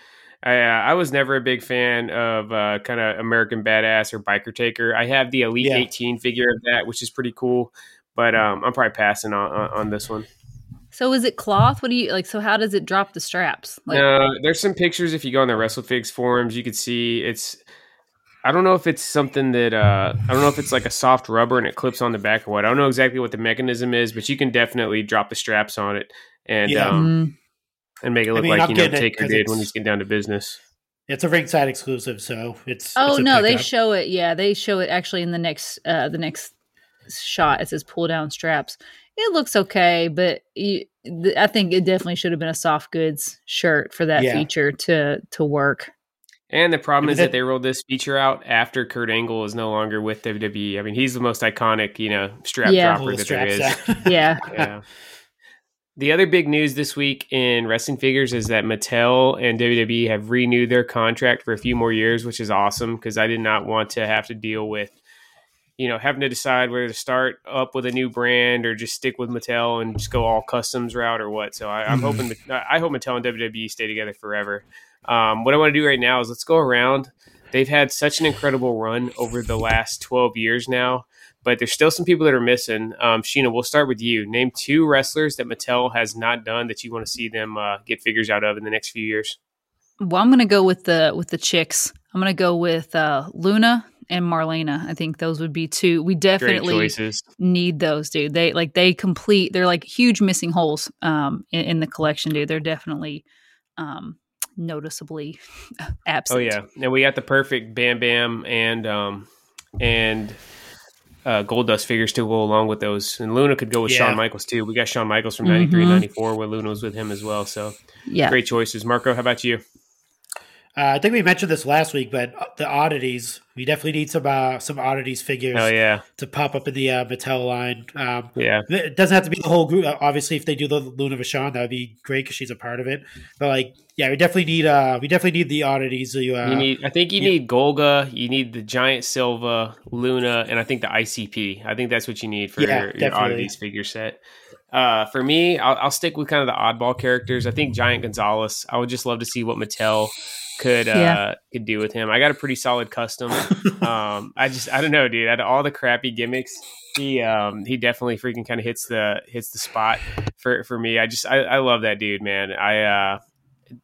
Speaker 2: I uh, I was never a big fan of uh, kind of American Badass or Biker Taker. I have the Elite
Speaker 3: Yeah.
Speaker 2: 18 figure of that, which is pretty cool, but um, I'm probably passing on, on on this one.
Speaker 1: So is it cloth? What do you like? So how does it drop the straps? Like,
Speaker 2: no, there's some pictures if you go on the WrestleFigs forums, you could see it's. I don't know if it's something that uh, I don't know if it's like a soft rubber and it clips on the back or what. I don't know exactly what the mechanism is, but you can definitely drop the straps on it and
Speaker 3: Yeah.
Speaker 2: um,
Speaker 1: mm,
Speaker 2: and make it look
Speaker 3: mean,
Speaker 2: like
Speaker 3: I'm
Speaker 2: you know
Speaker 3: getting it
Speaker 2: Taker
Speaker 3: 'cause
Speaker 2: did when
Speaker 3: it's-
Speaker 2: he's getting down to business.
Speaker 3: it's a ringside exclusive, so it's.
Speaker 1: oh
Speaker 3: it's a
Speaker 1: no, they show it. Yeah, they show it actually in the next uh, the next shot. It says pull down straps. It looks okay, but you, th- I think it definitely should have been a soft goods shirt for that
Speaker 3: Yeah.
Speaker 1: feature to to work.
Speaker 2: And the problem
Speaker 3: mean,
Speaker 2: is that
Speaker 3: that-
Speaker 2: they rolled this feature out after Kurt Angle is no longer with WWE. I mean, he's the most iconic, you know, strap
Speaker 1: Yeah.
Speaker 2: Dropper that there
Speaker 3: straps
Speaker 2: is.
Speaker 3: out. [laughs]
Speaker 1: Yeah. [laughs]
Speaker 2: Yeah. The other big news this week in wrestling figures is that Mattel and WWE have renewed their contract for a few more years, which is awesome because I did not want to have to deal with, you know, having to decide whether to start up with a new brand or just stick with Mattel and just go all customs route or what. So I, am hmm. hoping, I hope Mattel and WWE stay together forever. Um, what I want to do right now is let's go around. They've had such an incredible run over the last 12 years now but there's still some people that are missing. Um, Sheena, we'll start with you. Name two wrestlers that Mattel has not done that you want to see them uh, get figures out of in the next few years.
Speaker 1: Well, I'm going to go with the with the chicks. I'm going to go with uh, Luna and Marlena. I think those would be two. We definitely need those, dude. They like they complete. They're like huge missing holes um, in, in the collection, dude. They're definitely um, noticeably [laughs] absent.
Speaker 2: Oh yeah, and we got the perfect Bam Bam and um, and uh, Goldust figures to go along with those. And Luna could go with yeah. Shawn Michaels too. We got Shawn Michaels from 93 mm-hmm. 94 where Luna was with him as well. So yeah, great choices. Marco, how about you?
Speaker 3: Uh, I think we mentioned this last week, but uh, the oddities we definitely need some uh, some oddities figures.
Speaker 2: Oh yeah,
Speaker 3: to pop up in the uh, Mattel line. Um,
Speaker 2: yeah,
Speaker 3: it doesn't have to be the whole group. Obviously, if they do the Luna Vachon, that would be great because she's a part of it. But like, yeah, we definitely need uh we definitely need the oddities.
Speaker 2: You, uh, you need, I think you need Golga, you need the Giant Silva, Luna, and I think the ICP. I think that's what you need for yeah, your, your oddities figure set. Uh, for me, I'll, I'll, stick with kind of the oddball characters. I think Giant Gonzalez. I would just love to see what Mattel could [laughs] uh yeah. could do with him. I got a pretty solid custom. um I just I don't know, dude. Out of all the crappy gimmicks, he um he definitely freaking kind of hits the hits the spot for for me. I just I, I love that dude, man. I uh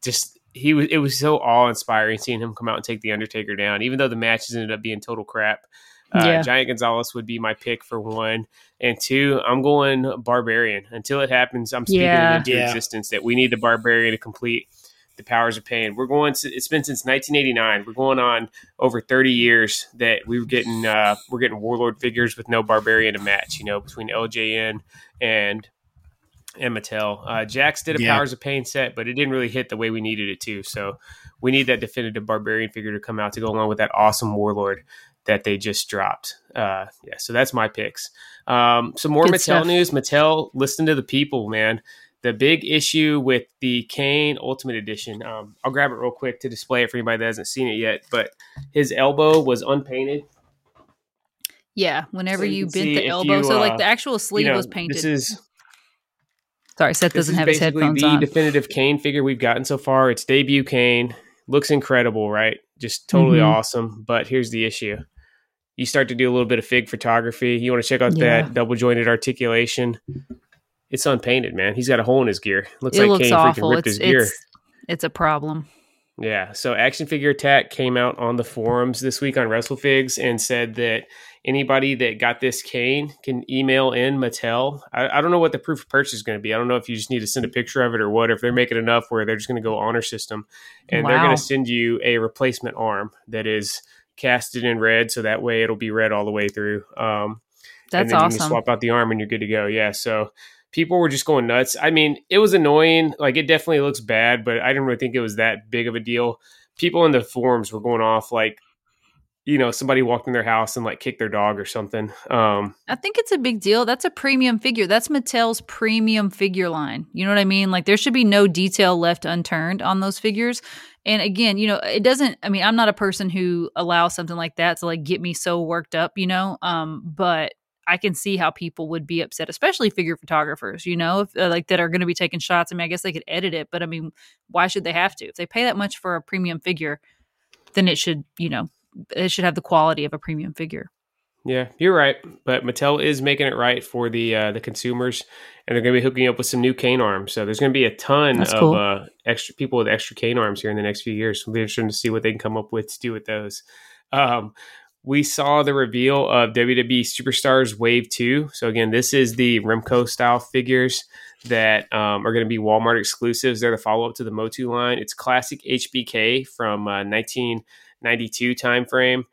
Speaker 2: just he was it was so awe inspiring seeing him come out and take the Undertaker down, even though the matches ended up being total crap. Uh, yeah. Giant Gonzalez would be my pick for one, and two, I'm going Barbarian. Until it happens, I'm speaking yeah. into yeah. existence that we need the Barbarian to complete the powers of pain. We're going. To, it's been since 1989. We're going on over 30 years that we were getting. Uh, we're getting warlord figures with no barbarian to match. You know, between LJN and and Mattel. Uh, Jakks did a yeah. powers of pain set, but it didn't really hit the way we needed it to. So we need that definitive barbarian figure to come out to go along with that awesome warlord that they just dropped. Uh, yeah, so that's my picks. Um, some more Good Mattel stuff. news. Mattel, listen to the people, man the big issue with the Kane Ultimate Edition, um, I'll grab it real quick to display it for anybody that hasn't seen it yet. But his elbow was unpainted.
Speaker 1: Yeah, whenever so you, you bent the elbow, you, uh, so like the actual sleeve you know, was painted.
Speaker 2: This is
Speaker 1: sorry, Seth doesn't have his headphones
Speaker 2: the
Speaker 1: on.
Speaker 2: definitive Kane figure we've gotten so far. It's debut Kane, looks incredible, right? Just totally mm-hmm. awesome. But here's the issue: you start to do a little bit of fig photography. You want to check out yeah. that double jointed articulation it's unpainted, man. He's got a hole in his gear. Looks
Speaker 1: it
Speaker 2: like
Speaker 1: looks
Speaker 2: Kane
Speaker 1: awful.
Speaker 2: freaking ripped
Speaker 1: it's,
Speaker 2: his gear.
Speaker 1: It's, it's a problem.
Speaker 2: Yeah. So Action Figure Attack came out on the forums this week on WrestleFigs and said that anybody that got this Kane can email in Mattel. I, I don't know what the proof of purchase is going to be. I don't know if you just need to send a picture of it or what. If they're making enough where they're just going to go honor system, and wow. they're going to send you a replacement arm that is casted in red, so that way it'll be red all the way through. Um,
Speaker 1: That's
Speaker 2: and then
Speaker 1: awesome.
Speaker 2: You can swap out the arm and you're good to go. Yeah. So people were just going nuts. I mean, it was annoying. Like it definitely looks bad, but I didn't really think it was that big of a deal. People in the forums were going off like, you know, somebody walked in their house and like kicked their dog or something. Um,
Speaker 1: I think it's a big deal. That's a premium figure. That's Mattel's premium figure line. You know what I mean? Like there should be no detail left unturned on those figures. And again, you know, it doesn't. I mean, I'm not a person who allows something like that to like get me so worked up. You know, um, but I can see how people would be upset, especially figure photographers, you know, if, uh, like that are going to be taking shots. I mean, I guess they could edit it, but I mean, why should they have to? If they pay that much for a premium figure, then it should, you know, it should have the quality of a premium figure.
Speaker 2: Yeah, you're right. But Mattel is making it right for the uh, the consumers, and they're going to be hooking up with some new Kane arms. So there's going to be a ton That's of cool. uh, extra people with extra Kane arms here in the next few years. So we'll be interested to see what they can come up with to do with those. Um, we saw the reveal of WWE Superstars Wave 2. So, again, this is the Remco style figures that um, are going to be Walmart exclusives. They're the follow up to the Motu line. It's classic HBK from uh, 1992 timeframe.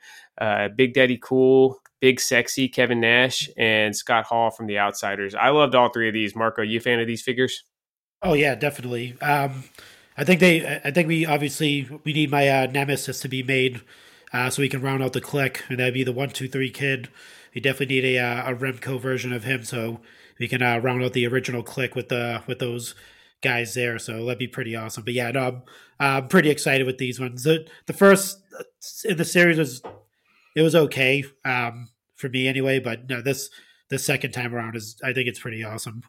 Speaker 2: Uh, Big Daddy Cool, Big Sexy Kevin Nash, and Scott Hall from The Outsiders. I loved all three of these. Marco, you a fan of these figures?
Speaker 3: Oh, yeah, definitely. Um, I think they, I think we obviously, we need my uh, Nemesis to be made uh, so he can round out the Kliq, and that'd be the one, two, three kid. You definitely need a uh, a Remco version of him, so we can uh, round out the original Kliq with the with those guys there. So that'd be pretty awesome. But yeah, no, I'm, I'm pretty excited with these ones. The the first in the series was it was okay um, for me anyway, but no, this the second time around is I think it's pretty awesome.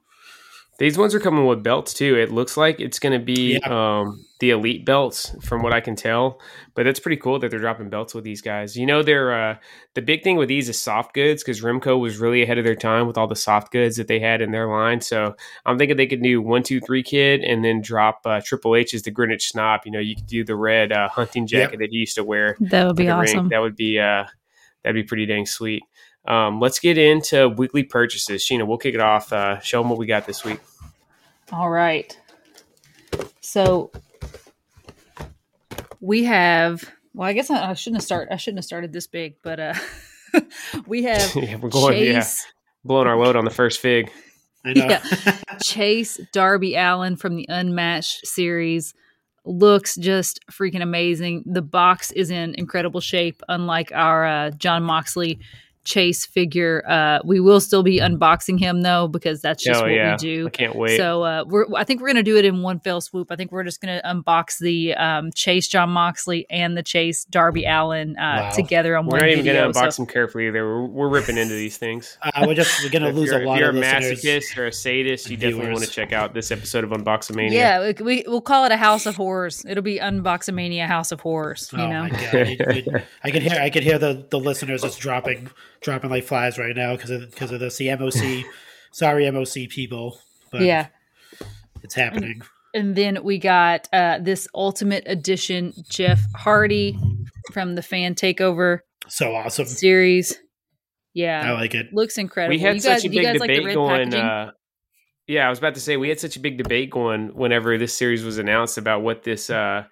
Speaker 2: These ones are coming with belts too. It looks like it's going to be
Speaker 3: Yeah.
Speaker 2: um, the elite belts, from what I can tell. But that's pretty cool that they're dropping belts with these guys. You know, they're uh, the big thing with these is soft goods because Remco was really ahead of their time with all the soft goods that they had in their line. So I'm thinking they could do one, two, three kid, and then drop uh, Triple H's the Greenwich Snob. You know, you could do the red uh, hunting jacket that he used to wear.
Speaker 1: That would be
Speaker 2: at the ring.
Speaker 1: awesome.
Speaker 2: That would be uh, that'd be pretty dang sweet. Um, let's get into weekly purchases. Sheena, we'll kick it off. Uh, show them what we got this week.
Speaker 1: All right. So we have. Well, I guess I, I shouldn't have start. I shouldn't have started this big, but uh, [laughs] we have [laughs]
Speaker 2: yeah, we're going. Yeah,
Speaker 1: Chase.
Speaker 2: blowing our load on the first fig.
Speaker 3: I know.
Speaker 1: Yeah. [laughs] Chase Darby Allin from the Unmatched series looks just freaking amazing. The box is in incredible shape, unlike our uh, Jon Moxley Chase figure. Uh, we will still be unboxing him though because that's just
Speaker 2: oh
Speaker 1: what
Speaker 2: yeah,
Speaker 1: we do.
Speaker 2: I can't wait.
Speaker 1: So uh, we're, I think we're going to do it in one fell swoop. I think we're just going to unbox the um, Chase Jon Moxley and the Chase Darby Allin uh,
Speaker 3: Wow.
Speaker 1: together on
Speaker 2: we're
Speaker 1: one
Speaker 2: not even
Speaker 1: video.
Speaker 2: going to unbox
Speaker 1: So-
Speaker 2: them carefully either. We're, we're ripping into these things.
Speaker 3: uh, we're just we're [laughs] gonna lose a lot
Speaker 2: if you're
Speaker 3: of
Speaker 2: a
Speaker 3: listeners.
Speaker 2: masochist or a sadist, you definitely want to check out this episode of Unboxomania.
Speaker 1: Yeah, we, we we'll call it a House of Horrors. It'll be Unboxomania House of Horrors. You
Speaker 3: oh
Speaker 1: know,
Speaker 3: my god! You- you- I can hear I can hear the, the listeners just dropping dropping like flies right now because of because of this. The MOC, [sighs] sorry MOC people, but
Speaker 1: yeah.
Speaker 3: it's happening.
Speaker 1: And then we got uh, this Ultimate Edition Jeff Hardy from the Fan Takeover
Speaker 3: So awesome!
Speaker 1: series. Yeah, I
Speaker 3: like it.
Speaker 1: looks incredible.
Speaker 2: we had
Speaker 1: you guys,
Speaker 2: such a big
Speaker 1: guys like
Speaker 2: debate going. Uh, yeah, I was about to say we had such a big debate going whenever this series was announced about what this uh,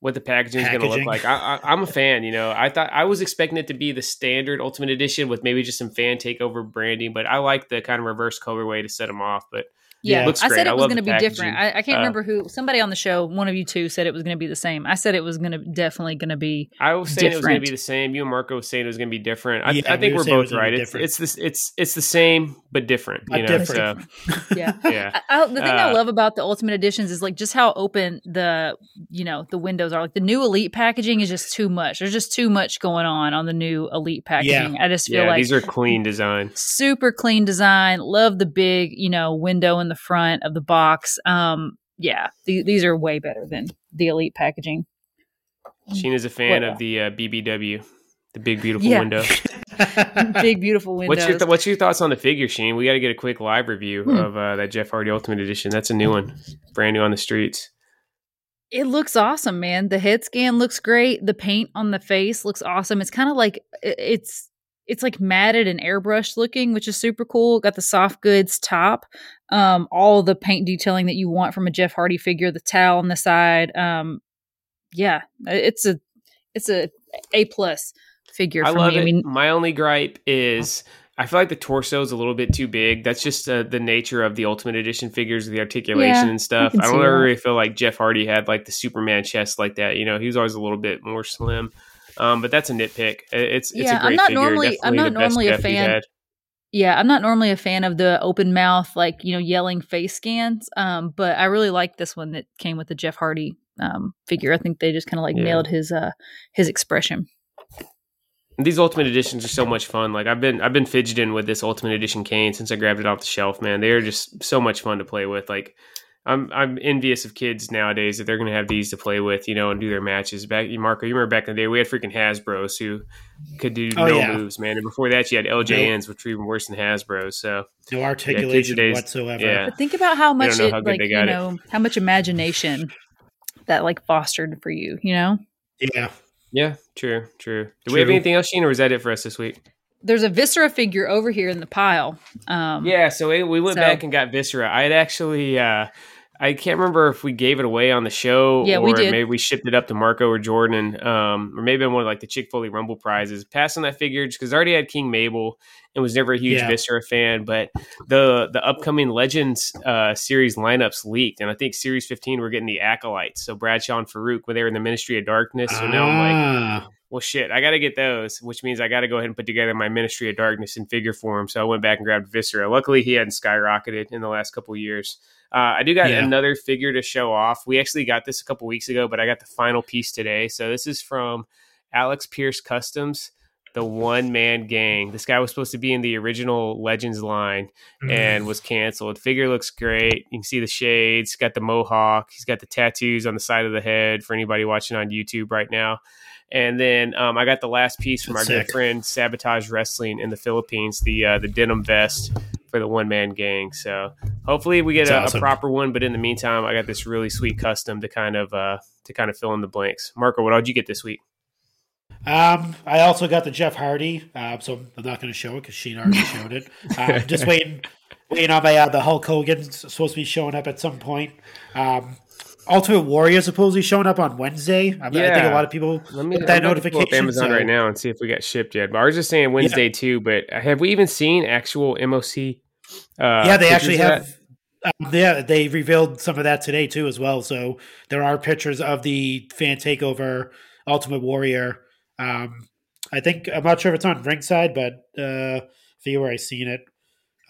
Speaker 2: what the packaging is going to look like. I, I, I'm a fan. You know, I thought I was expecting it to be the standard Ultimate Edition with maybe just some fan takeover branding, but I like the kind of reverse colorway to set them off. But
Speaker 1: Yeah,
Speaker 3: Yeah.
Speaker 2: Looks
Speaker 1: I
Speaker 2: great.
Speaker 1: said
Speaker 2: I
Speaker 1: it was going to
Speaker 2: the
Speaker 1: be different. I, I can't
Speaker 2: Uh,
Speaker 1: remember who. Somebody on the show, one of you two, said it was going to be the same. I said it was going to definitely going to be.
Speaker 2: I was saying it was going to be the same. You and Marco was saying it was going to be different. I,
Speaker 3: Yeah,
Speaker 2: I think
Speaker 3: were
Speaker 2: we're
Speaker 3: saying it was
Speaker 2: both right. It's it's this it's it's the same but different. You know,
Speaker 3: different.
Speaker 2: so [laughs]
Speaker 1: Yeah. [laughs]
Speaker 2: yeah.
Speaker 1: I, I, the thing I
Speaker 2: Uh,
Speaker 1: love about the Ultimate Editions is like just how open the you know the windows are. Like the new Elite packaging is just too much. There's just too much going on on the new Elite packaging. Yeah. I just feel
Speaker 2: Yeah,
Speaker 1: like
Speaker 2: these are clean design.
Speaker 1: super clean design. Love the big you know window in the front of the box. Um, yeah, th- these are way better than the Elite packaging.
Speaker 2: Sheena's a fan
Speaker 1: What-
Speaker 2: of the uh, BBW, the big beautiful
Speaker 1: Yeah.
Speaker 2: window. [laughs] [laughs]
Speaker 1: big beautiful window.
Speaker 2: What's your th- what's your thoughts on the figure, Sheen? We got to get a quick live review
Speaker 1: Hmm.
Speaker 2: of uh, that Jeff Hardy Ultimate Edition. That's a new one, brand new on the streets.
Speaker 1: It looks awesome, man. The head scan looks great. The paint on the face looks awesome. It's kind of like it's it's like matted and airbrushed looking, which is super cool. Got the soft goods top, um, all the paint detailing that you want from a Jeff Hardy figure. The towel on the side, um, yeah, it's a it's a a plus figure
Speaker 2: I
Speaker 1: for
Speaker 2: love
Speaker 1: me.
Speaker 2: it.
Speaker 1: I mean,
Speaker 2: My only gripe is I feel like the torso is a little bit too big. That's just uh, the nature of the Ultimate Edition figures, the articulation
Speaker 1: Yeah,
Speaker 2: and stuff.
Speaker 1: can
Speaker 2: I don't
Speaker 1: see
Speaker 2: ever
Speaker 1: that.
Speaker 2: really feel like Jeff Hardy had like the Superman chest like that. You know, he was always a little bit more slim. Um, but that's a nitpick. It's it's
Speaker 1: Yeah,
Speaker 2: a great
Speaker 1: I'm not
Speaker 2: figure.
Speaker 1: normally- I'm not normally a fan-. Yeah, I'm not normally a fan of the open mouth, like you know, yelling face scans. Um, but I really like this one that came with the Jeff Hardy um figure. I think they just kind of like
Speaker 2: Yeah.
Speaker 1: nailed his uh his expression.
Speaker 2: These Ultimate Editions are so much fun. Like I've been I've been fidgeting with this Ultimate Edition Kane since I grabbed it off the shelf. Man, they are just so much fun to play with. Like I'm I'm envious of kids nowadays that they're going to have these to play with, you know, and do their matches. Back, Marco, you remember back in the day we had freaking Hasbro's who could do
Speaker 3: Oh,
Speaker 2: no
Speaker 3: yeah.
Speaker 2: moves, man. And before that, you had LJNs, which were even worse than Hasbro's. So
Speaker 3: no articulation
Speaker 2: today's-
Speaker 3: whatsoever.
Speaker 2: yeah.
Speaker 1: But think about how much
Speaker 2: know
Speaker 1: it
Speaker 2: how
Speaker 1: like you
Speaker 2: got it.
Speaker 1: how much imagination that like fostered for you. You know,
Speaker 3: Yeah.
Speaker 2: yeah, true, true. Do we have anything else, Sheen, or was that it for us this week?
Speaker 1: there's a Viscera figure over here in the pile. Um,
Speaker 2: Yeah, so we, we went
Speaker 1: So-
Speaker 2: back and got Viscera. I had actually, uh, I can't remember if we gave it away on the show
Speaker 1: Yeah,
Speaker 2: or
Speaker 1: we did.
Speaker 2: maybe we shipped it up to Marco or Jordan, um, or maybe on one of like the Chick Fil A Rumble prizes. Passing that figure because I already had King Mabel and was never a huge
Speaker 3: Yeah.
Speaker 2: Viscera fan, but the the upcoming Legends uh, series lineups leaked, and I think Series 15 we're getting the Acolytes. So Bradshaw and Faarooq when they were in the Ministry of Darkness. So now I'm like,
Speaker 3: Ah,
Speaker 2: well, shit, I got to get those, which means I got to go ahead and put together my Ministry of Darkness in figure form. So I went back and grabbed Viscera. Luckily, he hadn't skyrocketed in the last couple years. Uh, I do got
Speaker 3: Yeah.
Speaker 2: another figure to show off. We actually got this a couple weeks ago, but I got the final piece today. So this is from Alex Pierce Customs, the one man gang. This guy was supposed to be in the original Legends line and was canceled. Figure looks great. You can see the shades, got the mohawk, he's got the tattoos on the side of the head for anybody watching on YouTube right now. And then um, I got the last piece from
Speaker 3: That's
Speaker 2: our
Speaker 3: sick.
Speaker 2: good friend Sabotage Wrestling in the Philippines, the uh, the denim vest for the one man gang. So hopefully we get a,
Speaker 3: awesome.
Speaker 2: a proper one. But in the meantime, I got this really sweet custom to kind of uh, to kind of fill in the blanks. Marco, what did you get this week?
Speaker 3: Um, I also got the Jeff Hardy, uh, so I'm not going to show it because Sheen already [laughs] showed it. Um, just waiting, waiting on my uh, the Hulk Hogan supposed to be showing up at some point. Um, Ultimate Warrior supposedly showing up on Wednesday. I, I think a lot of people
Speaker 2: Let me
Speaker 3: get that
Speaker 2: I'm about pull
Speaker 3: notification.
Speaker 2: up Amazon
Speaker 3: so-
Speaker 2: right now and see if we got shipped yet. But ours is saying Wednesday too. But have we even seen actual MOC? Uh,
Speaker 3: yeah, they actually have. Um, yeah, they revealed some of that today too, as well. So there are pictures of the fan takeover Ultimate Warrior. Um, I think I'm not sure if it's on ringside, but uh, I forget where I seen it.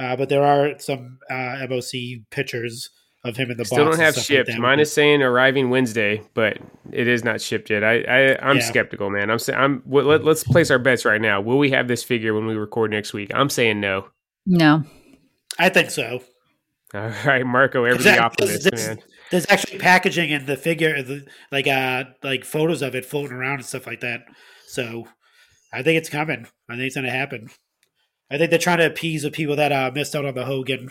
Speaker 3: Uh, but there are some uh, MOC pictures of him in the
Speaker 2: Still
Speaker 3: box
Speaker 2: don't have shipped.
Speaker 3: Like.
Speaker 2: Mine is saying arriving Wednesday, but it is not shipped yet. I, I I'm
Speaker 3: Yeah.
Speaker 2: skeptical, man. I'm saying I'm. Well, let, let's place our bets right now. Will we have this figure when we record next week? I'm saying no.
Speaker 1: No.
Speaker 3: I think so. [laughs]
Speaker 2: All right, Marco, every the
Speaker 3: Exactly.
Speaker 2: optimist,
Speaker 3: There's-
Speaker 2: man.
Speaker 3: There's actually packaging and the figure, the, like uh, like photos of it floating around and stuff like that. So I think it's coming. I think it's going to happen. I think they're trying to appease the people that uh, missed out on the Hogan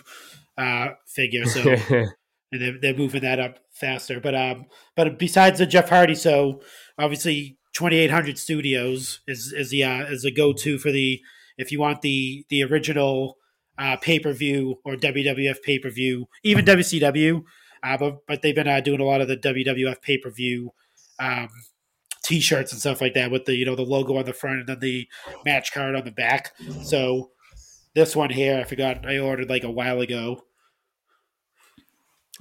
Speaker 3: uh, figure. So [laughs] and they're, they're moving that up faster. But um, but besides the Jeff Hardy, so obviously 2800 Studios is is the uh, is a go to for the if you want the the original uh, pay per view or WWF pay per view, even WCW. Uh, but but they've been uh, doing a lot of the WWF pay per view. Um, T-shirts and stuff like that with the you know the logo on the front and then the match card on the back. So this one here, I forgot I ordered like a while ago.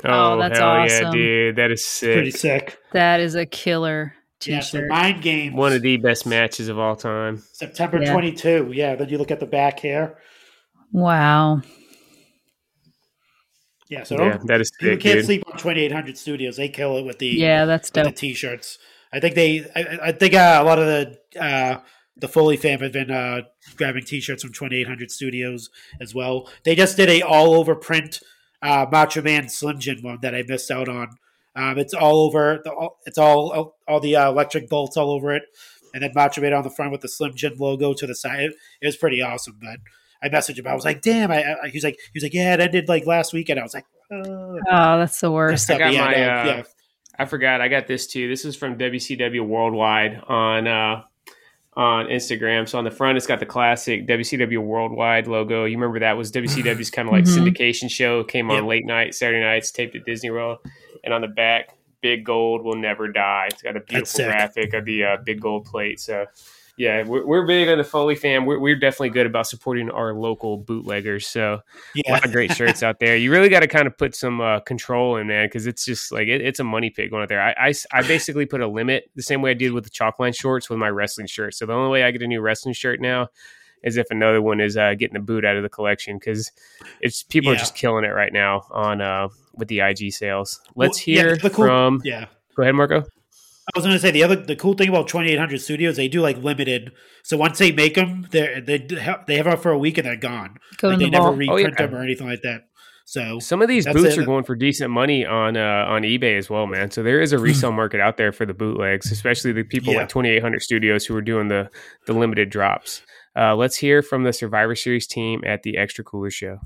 Speaker 2: oh,
Speaker 1: that's
Speaker 2: hell yeah,
Speaker 1: awesome.
Speaker 2: dude, that is sick.
Speaker 3: Pretty
Speaker 2: sick.
Speaker 3: sick.
Speaker 1: That is a killer
Speaker 3: Yeah, so
Speaker 1: t-shirt.
Speaker 3: Mind Games.
Speaker 2: One of the best matches of all time.
Speaker 3: September
Speaker 1: Yeah.
Speaker 3: 22. Yeah, then you look at the back here.
Speaker 1: wow.
Speaker 3: Yeah, so
Speaker 2: Yeah, that is
Speaker 3: people
Speaker 2: sick,
Speaker 3: can't
Speaker 2: dude.
Speaker 3: sleep on 2800 Studios. They kill it with the
Speaker 1: Yeah, that's
Speaker 3: with the t-shirts. I think they I, I think uh, a lot of the uh, the Foley fam have been uh, grabbing t-shirts from 2800 Studios as well. They just did a all over print uh, Macho Man Slim Jim one that I missed out on. Um, it's all over. The, it's all all the uh, electric bolts all over it, and then Macho Man on the front with the Slim Jim logo to the side. It, it was pretty awesome. But I messaged him. I was like, "Damn!" I, I, he was like, "He was like, yeah, it ended like last weekend." I was like, uh,
Speaker 1: Oh, that's the worst.
Speaker 2: I got
Speaker 3: yeah,
Speaker 2: my,
Speaker 3: no,
Speaker 2: uh,
Speaker 3: yeah.
Speaker 2: I forgot. I got this too. This is from WCW Worldwide on uh, on Instagram. So on the front, it's got the classic WCW Worldwide logo. You remember that was WCW's kind of like [laughs]
Speaker 1: Mhm.
Speaker 2: syndication show. Came on
Speaker 3: Yep.
Speaker 2: late night Saturday nights, taped at Disney World. And on the back, "Big Gold will never die." It's got a beautiful graphic of the uh, big gold plate. So. Yeah, we're, we're big on the Foley fam. We're, we're definitely good about supporting our local bootleggers. So
Speaker 3: yeah.
Speaker 2: a lot of great shirts out there. You really got to kind of put some uh, control in, man, because it's just like it, it's a money pit going out there. I I basically put a limit the same way I did with the chalkline shorts with my wrestling shirt. So the only way I get a new wrestling shirt now is if another one is uh, getting the boot out of the collection because it's people are just killing it right now on uh, with the IG sales. Let's
Speaker 3: Well,
Speaker 2: hear
Speaker 3: the cool-
Speaker 2: from.
Speaker 3: yeah.
Speaker 2: Go ahead, Marco.
Speaker 3: I was going to say the other the cool thing about 2800 Studios they do like limited. So once they make them, they they they have them for a week and they're gone.
Speaker 1: Go
Speaker 3: Like, they
Speaker 1: the
Speaker 3: never
Speaker 1: vault.
Speaker 3: reprint
Speaker 2: Oh, yeah.
Speaker 3: them or anything like that. So
Speaker 2: Some of these boots
Speaker 3: it.
Speaker 2: are going for decent money on uh, on eBay as well, man. So there is a resale [clears throat] market out there for the bootlegs, especially the people
Speaker 3: Yeah.
Speaker 2: like 2800 Studios who are doing the the limited drops. Uh, let's hear from the Survivor Series team at the Extra Cooler Show.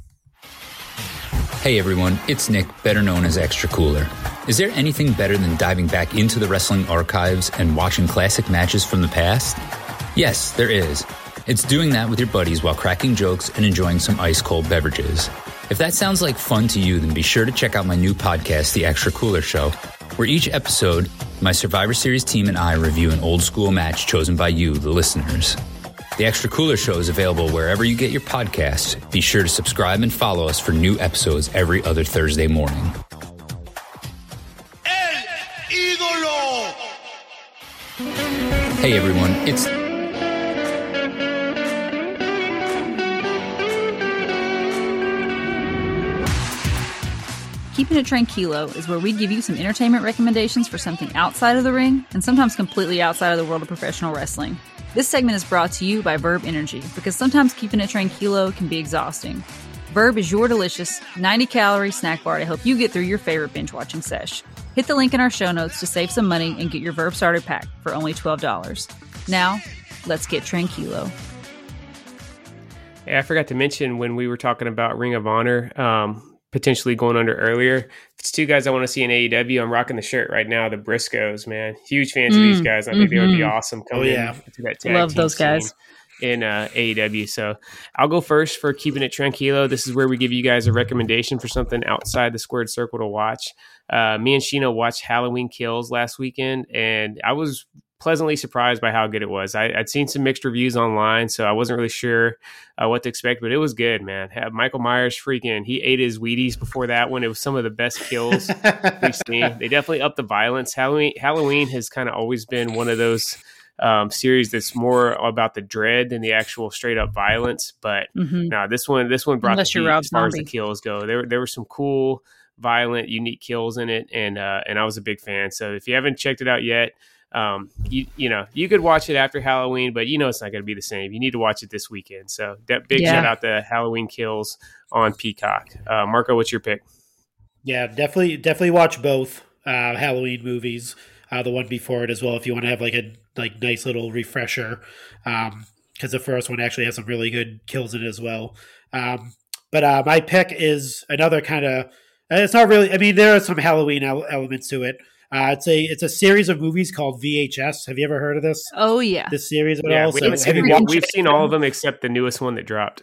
Speaker 6: Hey everyone, it's Nick, better known as Extra Cooler. Is there anything better than diving back into the wrestling archives and watching classic matches from the past? Yes, there is. It's doing that with your buddies while cracking jokes and enjoying some ice cold beverages. If that sounds like fun to you, then be sure to check out my new podcast, The Extra Cooler Show, where each episode, my Survivor Series team and I review an old school match chosen by you, the listeners. The Extra Cooler Show is available wherever you get your podcasts. Be sure to subscribe and follow us for new episodes every other Thursday morning. Hey everyone, it's
Speaker 1: Keeping It Tranquilo is where we give you some entertainment recommendations for something outside of the ring and sometimes completely outside of the world of professional wrestling. This segment is brought to you by Verb Energy because sometimes keeping it tranquilo can be exhausting. Verb is your delicious 90 calorie snack bar to help you get through your favorite binge watching sesh. Hit the link in our show notes to save some money and get your Verb starter pack for only $12. Now, let's get tranquilo.
Speaker 2: Hey, I forgot to mention when we were talking about Ring of Honor um, potentially going under earlier. It's two guys I want to see in AEW. I'm rocking the shirt right now. The Briscoes, man, huge fans of these
Speaker 1: Mm,
Speaker 2: guys. I think they would be
Speaker 1: mhm.
Speaker 2: awesome
Speaker 3: Oh, yeah.
Speaker 2: into that tag
Speaker 1: Love those guys.
Speaker 2: scene in uh, AEW. So I'll go first for keeping it tranquilo. This is where we give you guys a recommendation for something outside the squared circle to watch. Uh, me and Sheena watched Halloween Kills last weekend, and I was pleasantly surprised by how good it was. I, I'd seen some mixed reviews online, so I wasn't really sure uh, what to expect, but it was good, man. Had Michael Myers freaking, he ate his Wheaties before that one. It was some of the best kills [laughs] we've seen. They definitely upped the violence. Halloween, Halloween has kind of always been one of those um, series that's more about the dread than the actual straight up violence. But
Speaker 1: hmm
Speaker 2: no, this one, this one brought
Speaker 1: Unless
Speaker 2: the
Speaker 1: you're
Speaker 2: heat as far as the kills go. There, there were some cool, violent, unique kills in it, and uh, and I was a big fan. So if you haven't checked it out yet, um, you you know you could watch it after Halloween, but you know it's not going to be the same. You need to watch it this weekend. So that big
Speaker 1: Yeah.
Speaker 2: shout out to Halloween Kills on Peacock. Uh, Marco, what's your pick?
Speaker 3: Yeah, definitely, definitely watch both uh, Halloween movies. Uh, the one before it as well, if you want to have like a like nice little refresher, because the first one actually has some really good kills in it as well. Um, but uh, my pick is another kind of. It's not really. I mean, there are some Halloween el- elements to it. Uh, it's a it's a series of movies called VHS. Have you ever heard of this
Speaker 1: Oh, yeah.
Speaker 3: this series at
Speaker 2: Yeah,
Speaker 3: all?
Speaker 2: we
Speaker 3: So
Speaker 2: haven't
Speaker 3: you
Speaker 2: seen, we've seen all of them except the newest one that dropped.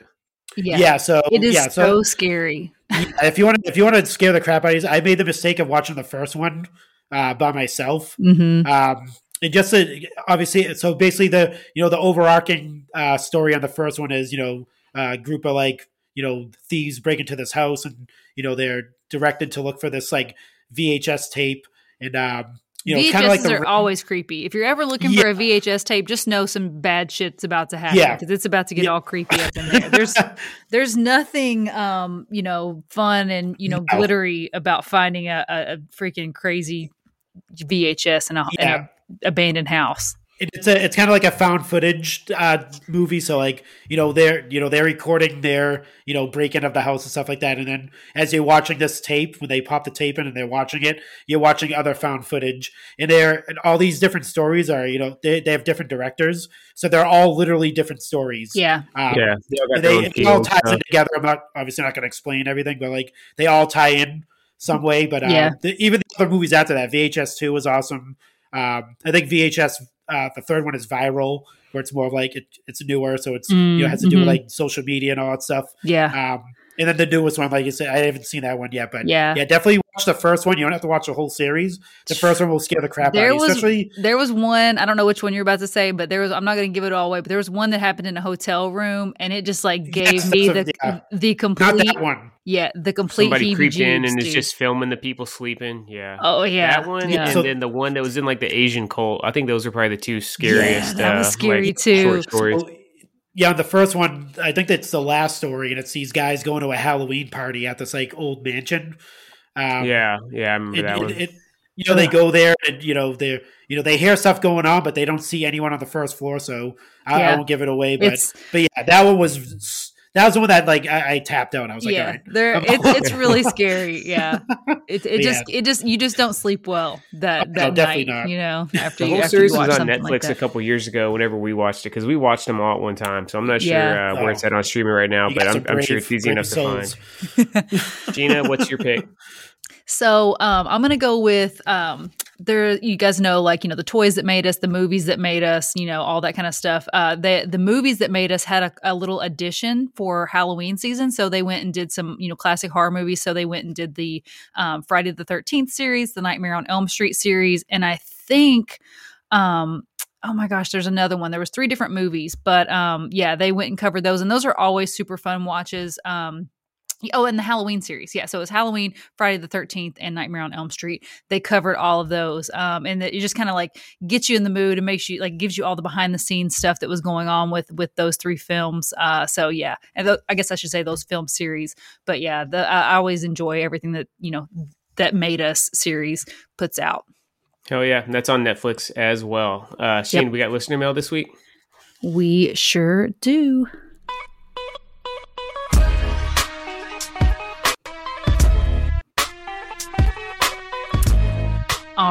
Speaker 1: Yeah.
Speaker 3: Yeah, so
Speaker 1: It is
Speaker 3: yeah,
Speaker 1: so scary. [laughs]
Speaker 3: if you want to if you want to scare the crap out of you, I made the mistake of watching the first one uh, by myself.
Speaker 1: hmm
Speaker 3: Um, and just uh, obviously, so basically the you know the overarching uh, story on the first one is you know a group of like you know thieves break into this house and you know they're directed to look for this like VHS tape and um, you know
Speaker 1: VHSs
Speaker 3: of like
Speaker 1: are always creepy. If you're ever looking
Speaker 3: Yeah.
Speaker 1: for a VHS tape, just know some bad shit's about to happen
Speaker 3: Yeah.
Speaker 1: because it's about to get
Speaker 3: Yeah.
Speaker 1: all creepy up in there. There's [laughs] there's nothing um you know fun and you know
Speaker 3: No.
Speaker 1: glittery about finding a, a, freaking crazy VHS in a, in
Speaker 3: Yeah.
Speaker 1: a abandoned house.
Speaker 3: It- it's a it's kind of like a found footage uh, movie. So like you know they're you know they're recording their you know break in of the house and stuff like that, and then as you're watching this tape, when they pop the tape in and they're watching it, you're watching other found footage, and they're and all these different stories are you know they they have different directors, so they're all literally different stories.
Speaker 1: Yeah,
Speaker 3: Um,
Speaker 2: yeah, they all got
Speaker 3: and they it all ties
Speaker 2: stuff.
Speaker 3: in together. I'm not obviously not going to explain everything, but like they all tie in some way. But uh,
Speaker 1: Yeah.
Speaker 3: the, even the other movies after that, VHS two was awesome. Um, I think VHS uh, the third one is viral, where it's more of like it, it's newer, so it's you know has to do with
Speaker 1: Mhm.
Speaker 3: like social media and all that stuff.
Speaker 1: yeah,
Speaker 3: Um, and then the newest one, like you said, I haven't seen that one yet, but
Speaker 1: Yeah.
Speaker 3: yeah, definitely watch the first one. You don't have to watch the whole series. The first one will scare the crap
Speaker 1: There
Speaker 3: out of you,
Speaker 1: was-
Speaker 3: especially.
Speaker 1: There was one, I don't know which one you're about to say, but there was I'm not going to give it all away, but there was one that happened in a hotel room and it just like gave
Speaker 3: Yes,
Speaker 1: me the
Speaker 3: a- yeah.
Speaker 1: the
Speaker 3: Not
Speaker 1: complete
Speaker 3: that one.
Speaker 1: yeah, the complete
Speaker 2: Somebody creeped in
Speaker 1: heebie-jeebs,
Speaker 2: and is just filming the people sleeping. Yeah.
Speaker 1: Oh yeah.
Speaker 2: That one,
Speaker 1: Yeah.
Speaker 2: and
Speaker 3: So-
Speaker 2: then the one that was in like the Asian cult. I think those are probably the two scariest.
Speaker 1: that was
Speaker 2: uh,
Speaker 1: scary,
Speaker 2: like,
Speaker 1: too.
Speaker 2: Short stories.
Speaker 3: Well, yeah, the first one, I think that's the last story, and it's these guys going to a Halloween party at this like old mansion. Um,
Speaker 2: yeah, yeah, I remember
Speaker 3: it,
Speaker 2: that
Speaker 3: it-
Speaker 2: one.
Speaker 3: it- you know, they go there and you know they you know they hear stuff going on, but they don't see anyone on the first floor. So I, I won't give it away. But
Speaker 1: It's-
Speaker 3: but yeah, that one was that was the one that like I, I tapped out. I was like,
Speaker 1: yeah,
Speaker 3: right,
Speaker 1: there it's it's [laughs] really scary. Yeah, [laughs] it it
Speaker 3: Yeah.
Speaker 1: just it just you just don't sleep well that
Speaker 3: No,
Speaker 1: that
Speaker 3: definitely
Speaker 1: night.
Speaker 3: not.
Speaker 1: You know, [laughs] after
Speaker 2: the whole
Speaker 1: after you
Speaker 2: series was on Netflix
Speaker 1: like
Speaker 2: a couple years ago. Whenever we watched it, because we watched them all at one time. So I'm not sure
Speaker 1: Yeah.
Speaker 2: uh, where
Speaker 3: Oh.
Speaker 2: it's at on streaming right now,
Speaker 3: You
Speaker 2: but I'm,
Speaker 3: some
Speaker 2: I'm sure it's easy
Speaker 3: brave
Speaker 2: enough to find. Gina, what's your pick?
Speaker 1: So um, I'm gonna go with um, there. You guys know, like you know, the toys that made us, the movies that made us, you know, all that kind of stuff. Uh, the the movies that made us had a, a little addition for Halloween season. So they went and did some, you know, classic horror movies. So they went and did the um, Friday the Thirteenth series, the Nightmare on Elm Street series, and I think. Um, oh my gosh, there's another one. There was three different movies, but um, yeah, they went and covered those, and those are always super fun watches. Um, Oh, and the Halloween series. Yeah. So it was Halloween, Friday the 13th, and Nightmare on Elm Street. They covered all of those. Um, and it just kind of like gets you in the mood and makes you like gives you all the behind the scenes stuff that was going on with with those three films. Uh, so yeah. And th- I guess I should say those film series. But yeah, the, I always enjoy everything that, you know, that Made Us series puts out.
Speaker 2: Hell yeah. And that's on Netflix as well. Uh, Shane, yep. we got listener mail this week?
Speaker 1: We sure do.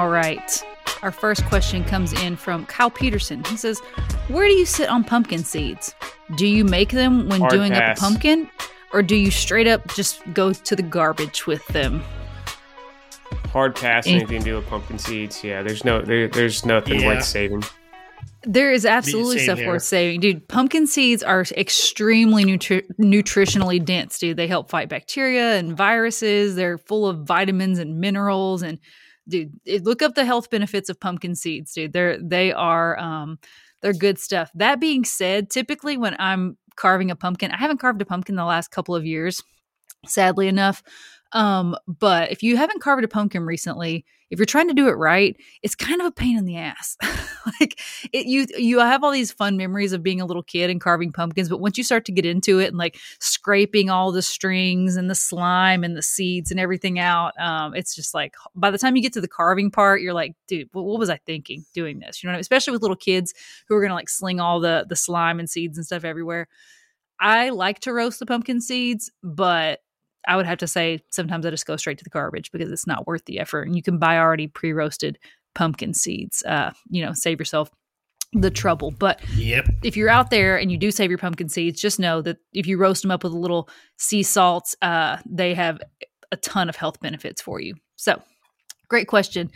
Speaker 1: All right. Our first question comes in from Kyle Peterson. He says, Where do you sit on pumpkin seeds? Do you make them when
Speaker 2: Hard
Speaker 1: doing
Speaker 2: pass.
Speaker 1: up a pumpkin? Or do you straight up just go to the garbage with them?
Speaker 2: Hard pass anything to do with pumpkin seeds. Yeah, there's no there, there's nothing
Speaker 3: Yeah.
Speaker 2: worth saving.
Speaker 1: There is absolutely stuff
Speaker 3: here.
Speaker 1: worth saving, dude. Pumpkin seeds are extremely nutri- nutritionally dense, dude. They help fight bacteria and viruses. They're full of vitamins and minerals, and dude, look up the health benefits of pumpkin seeds, dude. They're they are um they're good stuff. That being said, typically when I'm carving a pumpkin, I haven't carved a pumpkin the last couple of years, sadly enough. Um, but if you haven't carved a pumpkin recently, if you're trying to do it right, it's kind of a pain in the ass. [laughs] like it you you have all these fun memories of being a little kid and carving pumpkins, but once you start to get into it and like scraping all the strings and the slime and the seeds and everything out, um, it's just like by the time you get to the carving part, you're like, dude, what, what was I thinking doing this? You know, I mean? especially with little kids who are gonna like sling all the the slime and seeds and stuff everywhere. I like to roast the pumpkin seeds, but I would have to say sometimes I just go straight to the garbage because it's not worth the effort. And you can buy already pre roasted pumpkin seeds. Uh, you know, save yourself the trouble. But
Speaker 3: Yep.
Speaker 1: if you're out there and you do save your pumpkin seeds, just know that if you roast them up with a little sea salt, uh, they have a ton of health benefits for you. So, great question.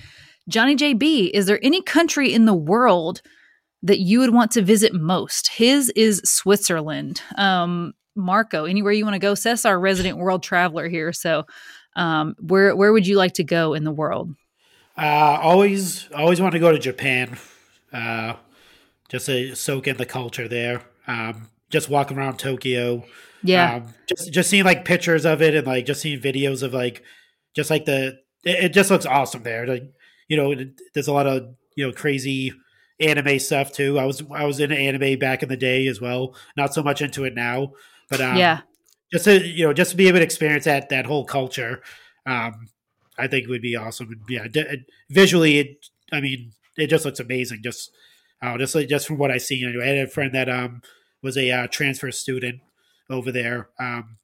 Speaker 1: Johnny JB, is there any country in the world that you would want to visit most? His is Switzerland. Um, Marco, anywhere you want to go? Seth's our resident world traveler here. So, um, where where would you like to go in the world?
Speaker 3: Uh, always, always want to go to Japan. Uh, just to soak in the culture there. Um, just walking around Tokyo.
Speaker 1: Yeah,
Speaker 3: Um, just just seeing like pictures of it and like just seeing videos of like just like the it, it just looks awesome there. Like you know, there's a lot of you know crazy anime stuff too. I was I was into anime back in the day as well. Not so much into it now, but um,
Speaker 1: yeah,
Speaker 3: just to you know just to be able to experience that that whole culture um i think would be awesome yeah d- visually it i mean it just looks amazing just uh, just like just from what i seen anyway. i had a friend that um was a uh, transfer student over there um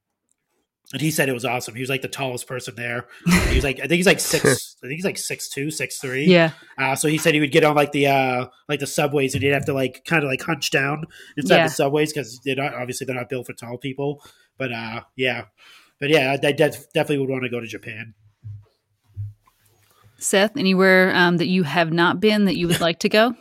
Speaker 3: and he said it was awesome he was like the tallest person there [laughs] he was like i think he's like six i think he's like six two six three
Speaker 1: yeah,
Speaker 3: uh, so he said he would get on like the uh, like the subways and he'd have to like kind of like hunch down inside
Speaker 1: Yeah.
Speaker 3: the subways because they're not obviously they're not built for tall people. But uh, yeah, but yeah, I, I def- definitely would want to go to Japan.
Speaker 1: Seth, anywhere um, that you have not been that you would [laughs] like to go?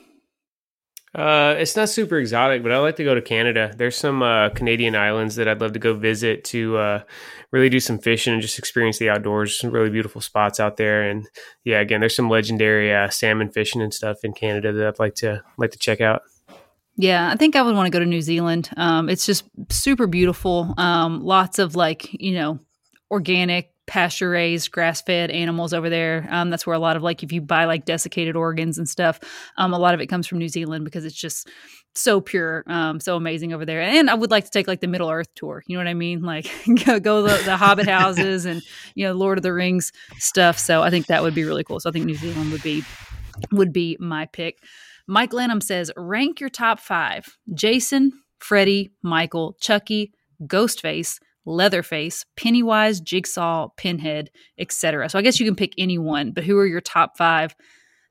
Speaker 2: Uh, it's not super exotic, but I like to go to Canada. There's some uh, Canadian islands that I'd love to go visit to uh, really do some fishing and just experience the outdoors. Some really beautiful spots out there, and yeah, again, there's some legendary uh, salmon fishing and stuff in Canada that I'd like to like to check out.
Speaker 1: Yeah, I think I would want to go to New Zealand. Um, it's just super beautiful. Um, lots of like, you know, organic, pasture raised, grass fed animals over there. Um, that's where a lot of like, if you buy like desiccated organs and stuff, um, a lot of it comes from New Zealand because it's just so pure, um, so amazing over there. And I would like to take like the Middle Earth tour. You know what I mean? Like [laughs] go, go the, the Hobbit houses and, you know, Lord of the Rings stuff. So I think that would be really cool. So I think New Zealand would be would be my pick. Mike Lanham says, rank your top five Jason, Freddy, Michael, Chucky, Ghostface, Leatherface, Pennywise, Jigsaw, Pinhead, etc. So I guess you can pick any one, but who are your top five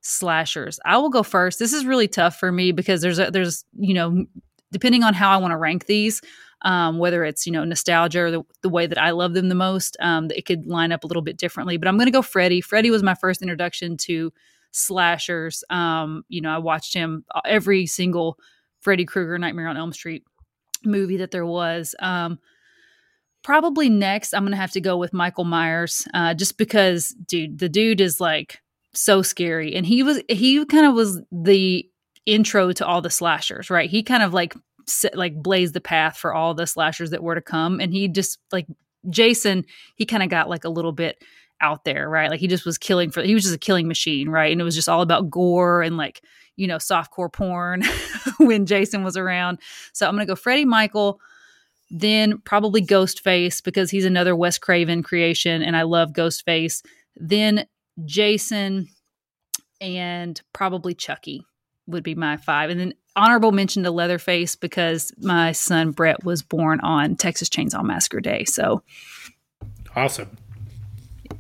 Speaker 1: slashers? I will go first. This is really tough for me because there's a, there's you know depending on how I want to rank these, um, whether it's you know nostalgia or the, the way that I love them the most, um, it could line up a little bit differently. But I'm going to go Freddy. Freddy was my first introduction to slashers. Um, you know, I watched him uh, every single Freddy Krueger Nightmare on Elm Street movie that there was. Um, probably next, I'm going to have to go with Michael Myers, uh, just because, dude, the dude is like so scary, and he was he kind of was the intro to all the slashers, right? He kind of like set, like blazed the path for all the slashers that were to come, and he just like Jason, he kind of got like a little bit out there, right? Like he just was killing for he was just a killing machine, right? And it was just all about gore and like, you know, softcore porn [laughs] when Jason was around. So I'm gonna go Freddie Michael, then probably Ghostface because he's another Wes Craven creation and I love Ghostface. Then Jason and probably Chucky would be my five. And then honorable mention to Leatherface because my son Brett was born on Texas Chainsaw Massacre Day. So
Speaker 3: awesome.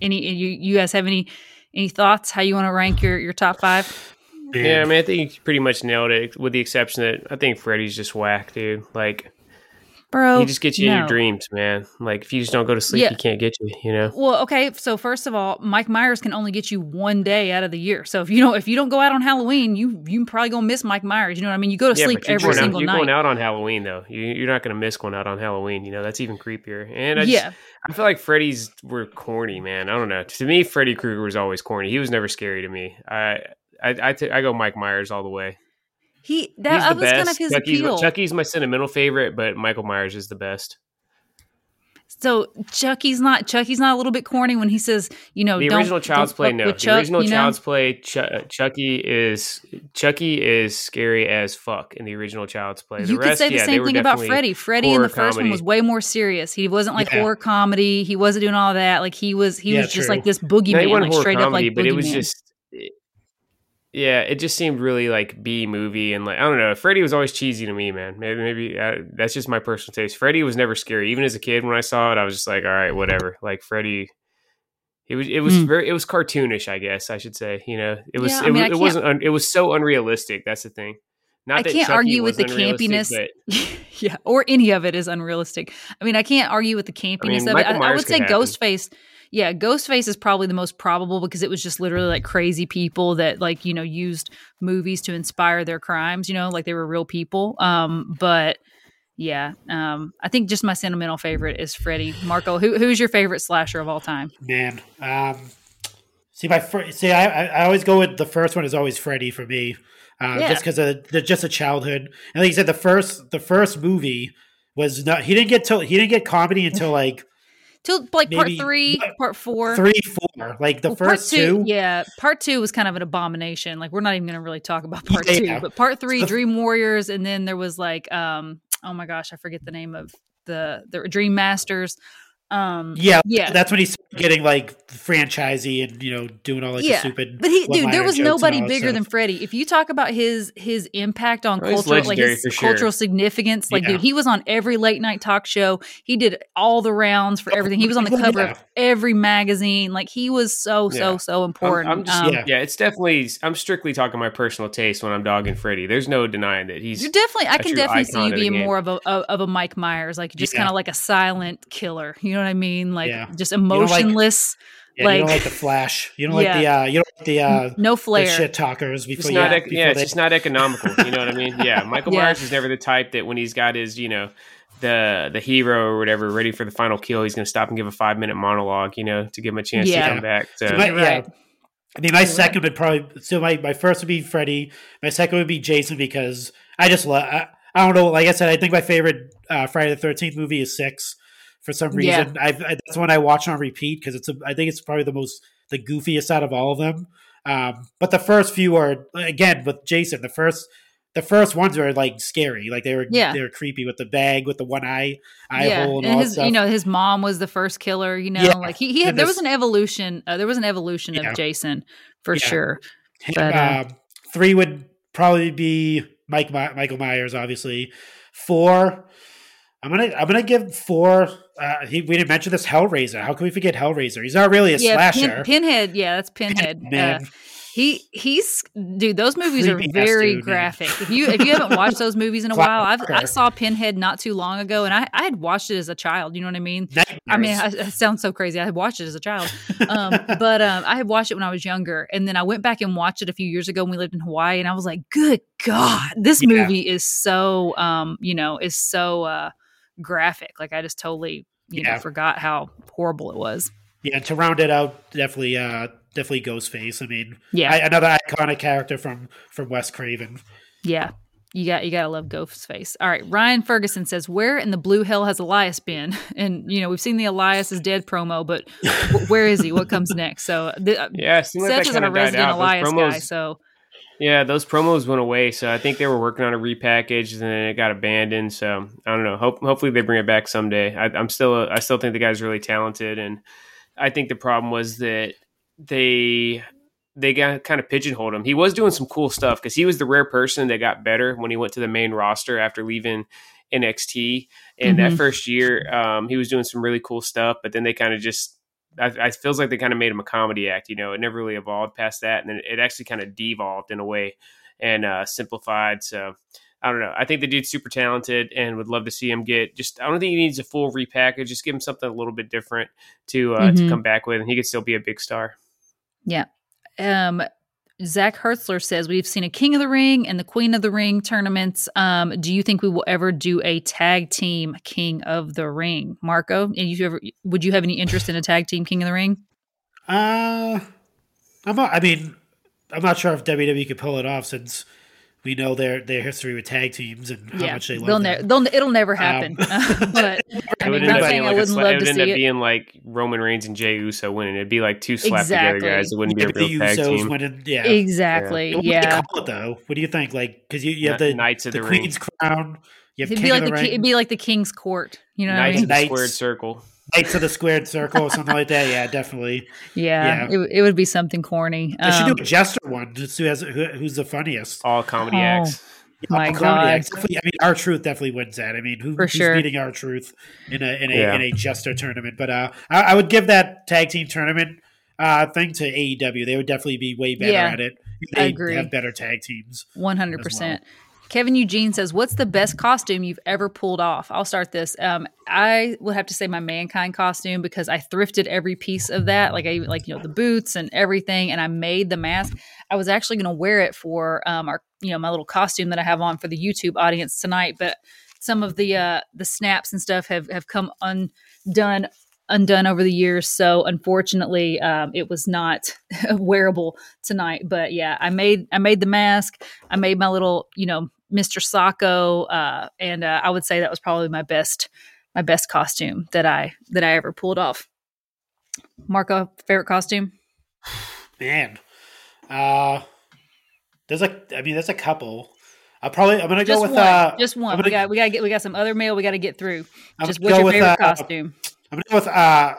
Speaker 1: Any you you guys have any any thoughts how you want to rank your your top five?
Speaker 2: Yeah, I mean, I think you pretty much nailed it, with the exception that I think Freddy's just whack, dude. Like,
Speaker 1: bro.
Speaker 2: He just gets you no. in your dreams, man. Like if you just don't go to sleep, yeah. he can't get you. You know.
Speaker 1: Well, okay. So first of all, Mike Myers can only get you one day out of the year. So if you don't, if you don't go out on Halloween, you you probably gonna miss Mike Myers. You know what I mean? You go to yeah, sleep every single
Speaker 2: out, you're
Speaker 1: night.
Speaker 2: You're going out on Halloween though. You, are not gonna miss going out on Halloween. You know that's even creepier. And I just, yeah, I feel like Freddy's were corny, man. I don't know. To me, Freddy Krueger was always corny. He was never scary to me. I I I, t- I go Mike Myers all the way.
Speaker 1: He that, that was best. kind of his
Speaker 2: Chucky's,
Speaker 1: appeal.
Speaker 2: Chucky's my sentimental favorite, but Michael Myers is the best.
Speaker 1: So Chucky's not Chucky's not a little bit corny when he says, you know,
Speaker 2: the original Child's Play. No,
Speaker 1: Chuck,
Speaker 2: the original
Speaker 1: you
Speaker 2: know? Child's Play. Ch- uh, Chucky is Chucky is scary as fuck in the original Child's Play. The
Speaker 1: you
Speaker 2: rest,
Speaker 1: could say the
Speaker 2: yeah,
Speaker 1: same thing about Freddy. Freddy in the first
Speaker 2: comedy.
Speaker 1: one was way more serious. He wasn't like yeah. horror comedy. He wasn't doing all that. Like he was. He yeah, was just like this boogeyman,
Speaker 2: no,
Speaker 1: like straight
Speaker 2: comedy,
Speaker 1: up like
Speaker 2: but
Speaker 1: boogeyman.
Speaker 2: it was just yeah, it just seemed really like B movie and like I don't know. Freddy was always cheesy to me, man. Maybe maybe uh, that's just my personal taste. Freddy was never scary. Even as a kid, when I saw it, I was just like, all right, whatever. Like Freddy, it was it was mm. very it was cartoonish, I guess I should say. You know, it was
Speaker 1: yeah,
Speaker 2: it,
Speaker 1: mean,
Speaker 2: it wasn't un, it was so unrealistic. That's the thing. Not
Speaker 1: I
Speaker 2: that
Speaker 1: can't
Speaker 2: Chucky
Speaker 1: argue with the
Speaker 2: campiness, [laughs]
Speaker 1: yeah, or any of it is unrealistic. I mean, I can't argue with the campiness
Speaker 2: I mean,
Speaker 1: of
Speaker 2: Michael
Speaker 1: it.
Speaker 2: I,
Speaker 1: I, would say
Speaker 2: happen.
Speaker 1: Ghostface yeah, Ghostface is probably the most probable because it was just literally like crazy people that like, you know, used movies to inspire their crimes, you know, like they were real people. Um, but yeah, um, I think just my sentimental favorite is Freddy. Marco, who who's your favorite slasher of all time?
Speaker 3: Man, um, see my fr- see, I I always go with the first one is always Freddy for me, uh, yeah. just because of the, just a childhood. And like you said, the first the first movie was not he didn't get to he didn't get comedy until like
Speaker 1: till like part three, part four,
Speaker 3: three, four. Like the well, first
Speaker 1: two,
Speaker 3: two,
Speaker 1: yeah. Part two was kind of an abomination. Like we're not even going to really talk about part yeah. two, but part three, [laughs] Dream Warriors, and then there was like, um, oh my gosh, I forget the name of the the Dream Masters. Um,
Speaker 3: yeah, yeah, that's when he's getting like franchisey and you know doing all like
Speaker 1: yeah.
Speaker 3: the stupid.
Speaker 1: But he, dude, there was nobody bigger than Freddy. If you talk about his his impact on
Speaker 2: well,
Speaker 1: cultural, like his cultural
Speaker 2: sure.
Speaker 1: significance, like
Speaker 3: Yeah.
Speaker 1: dude, he was on every late night talk show. He did all the rounds for everything. He was on the [laughs] cover
Speaker 3: Yeah.
Speaker 1: of every magazine. Like he was so so
Speaker 2: Yeah.
Speaker 1: so
Speaker 2: I'm,
Speaker 1: important.
Speaker 2: I'm just,
Speaker 1: Um,
Speaker 2: yeah.
Speaker 3: Yeah.
Speaker 2: it's definitely. I'm strictly talking my personal taste when I'm dogging Freddy. There's no denying that he's.
Speaker 1: You're definitely. I can definitely see you being more of a of, of a Mike Myers, like just
Speaker 3: Yeah.
Speaker 1: kind of like a silent killer. You know what I mean? Like
Speaker 3: Yeah.
Speaker 1: just
Speaker 3: don't like-
Speaker 1: emotionless.
Speaker 3: Yeah, you don't
Speaker 1: like-
Speaker 3: like the flash. You don't like the uh, you don't like the uh,
Speaker 1: no
Speaker 3: the
Speaker 1: flair.
Speaker 3: shit talkers before
Speaker 2: It's
Speaker 3: you.
Speaker 2: not. ec-
Speaker 3: before
Speaker 2: yeah, it's
Speaker 3: they-
Speaker 2: just not economical. You know what I mean? Yeah, [laughs] Michael
Speaker 1: Yeah.
Speaker 2: Myers is never the type that when he's got his, you know, the the hero or whatever ready for the final kill, he's going to stop and give a five minute monologue, you know, to give him a chance
Speaker 1: Yeah.
Speaker 2: to come back. So,
Speaker 3: So my- yeah.
Speaker 1: right.
Speaker 3: I mean, my
Speaker 1: You're
Speaker 3: second would probably so my, my first would be Freddy. My second would be Jason because I just love. I, I don't know. Like I said, I think my favorite uh, Friday the Thirteenth movie is Six. For some
Speaker 1: Yeah.
Speaker 3: reason, I've, I, that's one I watch on repeat because it's. A, I think it's probably the most the goofiest out of all of them. Um, but the first few are again with Jason. The first the first ones were like scary. Like they were
Speaker 1: Yeah.
Speaker 3: they were creepy with the bag with the one eye eye
Speaker 1: yeah,
Speaker 3: hole and,
Speaker 1: and
Speaker 3: all
Speaker 1: his
Speaker 3: stuff.
Speaker 1: you know his mom was the first killer. You know,
Speaker 3: Yeah.
Speaker 1: like he, he had there was an evolution. Uh, there was an evolution
Speaker 3: Yeah.
Speaker 1: of Jason for
Speaker 3: Yeah.
Speaker 1: sure. but, uh,
Speaker 3: um, three would probably be Mike My- Michael Myers, obviously. Four, I'm gonna I'm gonna give four. Uh, he, we didn't mention this Hellraiser. How can we forget Hellraiser? He's not really a
Speaker 1: yeah,
Speaker 3: slasher.
Speaker 1: Pin, Pinhead. Yeah, that's Pinhead.
Speaker 3: man.
Speaker 1: Uh, he he's dude. Those movies are
Speaker 3: Creepy ass
Speaker 1: very
Speaker 3: dude, man.
Speaker 1: graphic. If you if you haven't watched those movies in a while, I've, I saw Pinhead not too long ago, and I I had watched it as a child. You know what I mean?
Speaker 3: Nightmares.
Speaker 1: I mean, I, it sounds so crazy. I had watched it as a child, [laughs] um, but um, I had watched it when I was younger, and then I went back and watched it a few years ago when we lived in Hawaii, and I was like, "Good God, this
Speaker 3: Yeah.
Speaker 1: movie is so, um, you know, is so uh, graphic." Like I just totally, you know, forgot how horrible it was.
Speaker 3: yeah, to round it out, definitely uh, definitely Ghostface. I mean,
Speaker 1: Yeah,
Speaker 3: I, another iconic character from from Wes Craven.
Speaker 1: yeah, You got you gotta love Ghostface. All right, Ryan Ferguson says, "Where in the blue hell has Elias been?" [laughs] And you know we've seen the Elias is dead promo, but w- where is he? What comes [laughs] next? So the, uh,
Speaker 2: Yeah, it seemed like
Speaker 1: Seth
Speaker 2: that
Speaker 1: is a
Speaker 2: kinda
Speaker 1: resident
Speaker 2: out. Those
Speaker 1: Elias guy, so
Speaker 2: Yeah, those promos went away, so I think they were working on a repackage, and then it got abandoned. So I don't know. Hope, hopefully they bring it back someday. I, I'm still, I still think the guy's really talented, and I think the problem was that they they got kind of pigeonholed him. He was doing some cool stuff because he was the rare person that got better when he went to the main roster after leaving NXT. And that
Speaker 1: Mhm.
Speaker 2: first year, um, he was doing some really cool stuff, but then they kind of just. I, I feels like they kind of made him a comedy act. You know, it never really evolved past that, and then it actually kind of devolved in a way and uh, simplified. So I don't know. I think the dude's super talented and would love to see him get just. I don't think he needs a full repackage. Just give him something a little bit different to uh, to
Speaker 1: Mhm.
Speaker 2: come back with, and he could still be a big star.
Speaker 1: Yeah. Um, Zach Hertzler says we've seen a King of the Ring and the Queen of the Ring tournaments. Um, do you think we will ever do a tag team King of the Ring, Marco? And you ever would you have any interest in a tag team King of the Ring?
Speaker 3: Uh, I'm not, I mean, I'm not sure if WWE could pull it off since we know their their history with tag teams and how much they love
Speaker 1: they'll,
Speaker 3: them.
Speaker 1: ne- they'll it'll never happen.
Speaker 3: Um, [laughs] [laughs]
Speaker 1: but I
Speaker 2: would
Speaker 1: mean,
Speaker 2: end
Speaker 1: not
Speaker 2: up
Speaker 1: saying
Speaker 2: being
Speaker 1: I
Speaker 2: like
Speaker 1: wouldn't
Speaker 2: sla-
Speaker 1: love
Speaker 2: it
Speaker 1: to
Speaker 2: would end
Speaker 1: see
Speaker 2: up being like Roman Reigns and Jey Uso winning. It'd be like two slapped
Speaker 1: Exactly.
Speaker 2: together guys. It wouldn't be a
Speaker 3: but the
Speaker 2: real tag
Speaker 3: Usos
Speaker 2: team.
Speaker 3: went in, yeah.
Speaker 1: Exactly.
Speaker 3: What do they
Speaker 1: Yeah.
Speaker 3: call it though? What do you think? Like, because you, you have the
Speaker 2: Knights of
Speaker 3: the
Speaker 2: the Ring.
Speaker 3: Queen's Crown, you have
Speaker 1: It'd
Speaker 3: King
Speaker 1: be like
Speaker 3: of
Speaker 1: the
Speaker 3: the
Speaker 1: ki- it'd be like the King's Court. You know what I
Speaker 2: Knights
Speaker 1: mean?
Speaker 2: of the
Speaker 3: Knights.
Speaker 2: squared circle.
Speaker 3: Knights of the Squared Circle or something like that. Yeah, definitely.
Speaker 1: Yeah,
Speaker 3: Yeah.
Speaker 1: It, it would be something corny.
Speaker 3: They should
Speaker 1: Um,
Speaker 3: do a Jester one. Just who has who, who's the funniest?
Speaker 2: All comedy
Speaker 1: Oh.
Speaker 2: acts.
Speaker 1: my
Speaker 3: All
Speaker 1: God.
Speaker 3: acts. Definitely- I mean, R-Truth definitely wins that. I mean, who,
Speaker 1: For
Speaker 3: who's
Speaker 1: sure.
Speaker 3: beating R-Truth in a in a
Speaker 2: Yeah.
Speaker 3: in a Jester tournament? But uh, I, I would give that tag team tournament uh thing to AEW. They would definitely be way better
Speaker 1: Yeah,
Speaker 3: at it.
Speaker 1: I
Speaker 3: They
Speaker 1: agree.
Speaker 3: have better tag teams.
Speaker 1: One hundred percent. Kevin Eugene says, "What's the best costume you've ever pulled off?" I'll start this. Um, I would have to say my Mankind costume because I thrifted every piece of that, like I like you know the boots and everything, and I made the mask. I was actually going to wear it for um our you know my little costume that I have on for the YouTube audience tonight, but some of the uh the snaps and stuff have have come undone undone over the years so unfortunately um, it was not [laughs] wearable tonight but yeah i made i made the mask i made my little you know mr Socko uh, and uh, i would say that was probably my best my best costume that i that i ever pulled off marco favorite costume
Speaker 3: Man, uh, there's a. I mean, there's a couple. I probably I'm gonna
Speaker 1: just
Speaker 3: go with
Speaker 1: one
Speaker 3: uh,
Speaker 1: just one
Speaker 3: I'm
Speaker 1: we got we got to get we got some other mail we got to get through
Speaker 3: I'm
Speaker 1: just what's
Speaker 3: go
Speaker 1: your
Speaker 3: with,
Speaker 1: favorite
Speaker 3: uh,
Speaker 1: costume
Speaker 3: I'm gonna go with uh,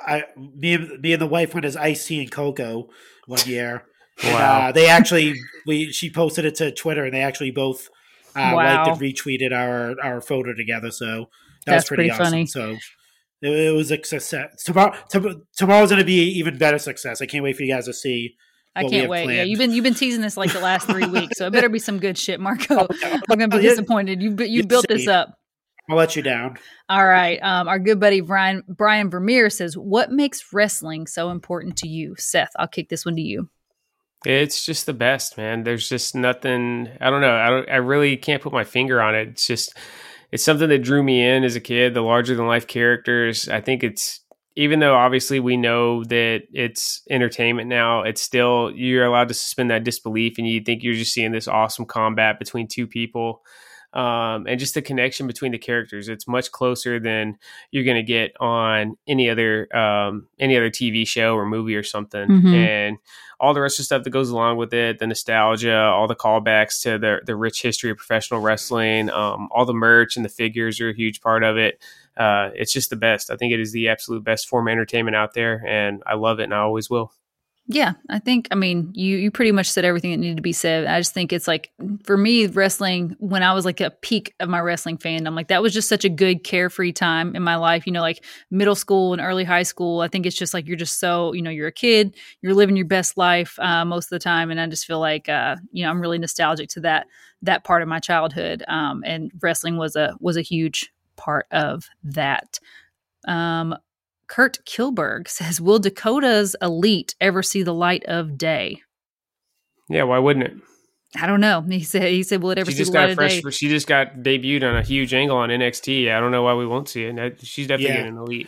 Speaker 3: I, me and me and the wife went as Ice T and Coco one year. And,
Speaker 2: Wow.
Speaker 3: uh, they actually we she posted it to Twitter and they actually both uh,
Speaker 1: Wow.
Speaker 3: liked and retweeted our our photo together. So that
Speaker 1: That's
Speaker 3: was pretty,
Speaker 1: pretty
Speaker 3: awesome.
Speaker 1: funny.
Speaker 3: So it, it was a success. Tomorrow tom- tomorrow's gonna be even better success. I can't wait for you guys to see.
Speaker 1: I can't wait. Yeah, you've been you've been teasing this like the last three [laughs] weeks, so it better be some good shit, Marco.
Speaker 3: Oh, [laughs]
Speaker 1: I'm gonna be disappointed. You you built this up.
Speaker 3: I'll let you down.
Speaker 1: All right. Um, our good buddy Brian Brian Vermeer says, "What makes wrestling so important to you?" Seth, I'll kick this one to you.
Speaker 2: It's just the best, man. There's just nothing. I don't know. I don't. I really can't put my finger on it. It's just. It's something that drew me in as a kid. The larger than life characters. I think it's even though obviously we know that it's entertainment now. It's still you're allowed to suspend that disbelief, and you think you're just seeing this awesome combat between two people. Um, and just the connection between the characters. It's much closer than you're going to get on any other um, any other TV show or movie or something.
Speaker 1: Mhm.
Speaker 2: And all the rest of the stuff that goes along with it, the nostalgia, all the callbacks to the the rich history of professional wrestling, um, all the merch and the figures are a huge part of it. Uh, it's just the best. I think it is the absolute best form of entertainment out there, and I love it, and I always will.
Speaker 1: Yeah, I think I mean you you pretty much said everything that needed to be said. I just think it's like for me wrestling when I was like a peak of my wrestling fandom, like that was just such a good carefree time in my life, you know, like middle school and early high school. I think it's just like you're just so, you know, you're a kid, you're living your best life uh, most of the time and I just feel like uh, you know, I'm really nostalgic to that that part of my childhood. Um, and wrestling was a was a huge part of that. Um Kurt Kilberg says, "Will Dakota's elite ever see the light of day?"
Speaker 2: Yeah, why wouldn't it?
Speaker 1: I don't know. He said, "He said, will it ever
Speaker 2: She
Speaker 1: see
Speaker 2: just
Speaker 1: the light
Speaker 2: got
Speaker 1: of
Speaker 2: fresh.
Speaker 1: day?"
Speaker 2: She just got debuted on a huge angle on NXT. I don't know why we won't see it. She's definitely
Speaker 3: Yeah.
Speaker 2: an elite.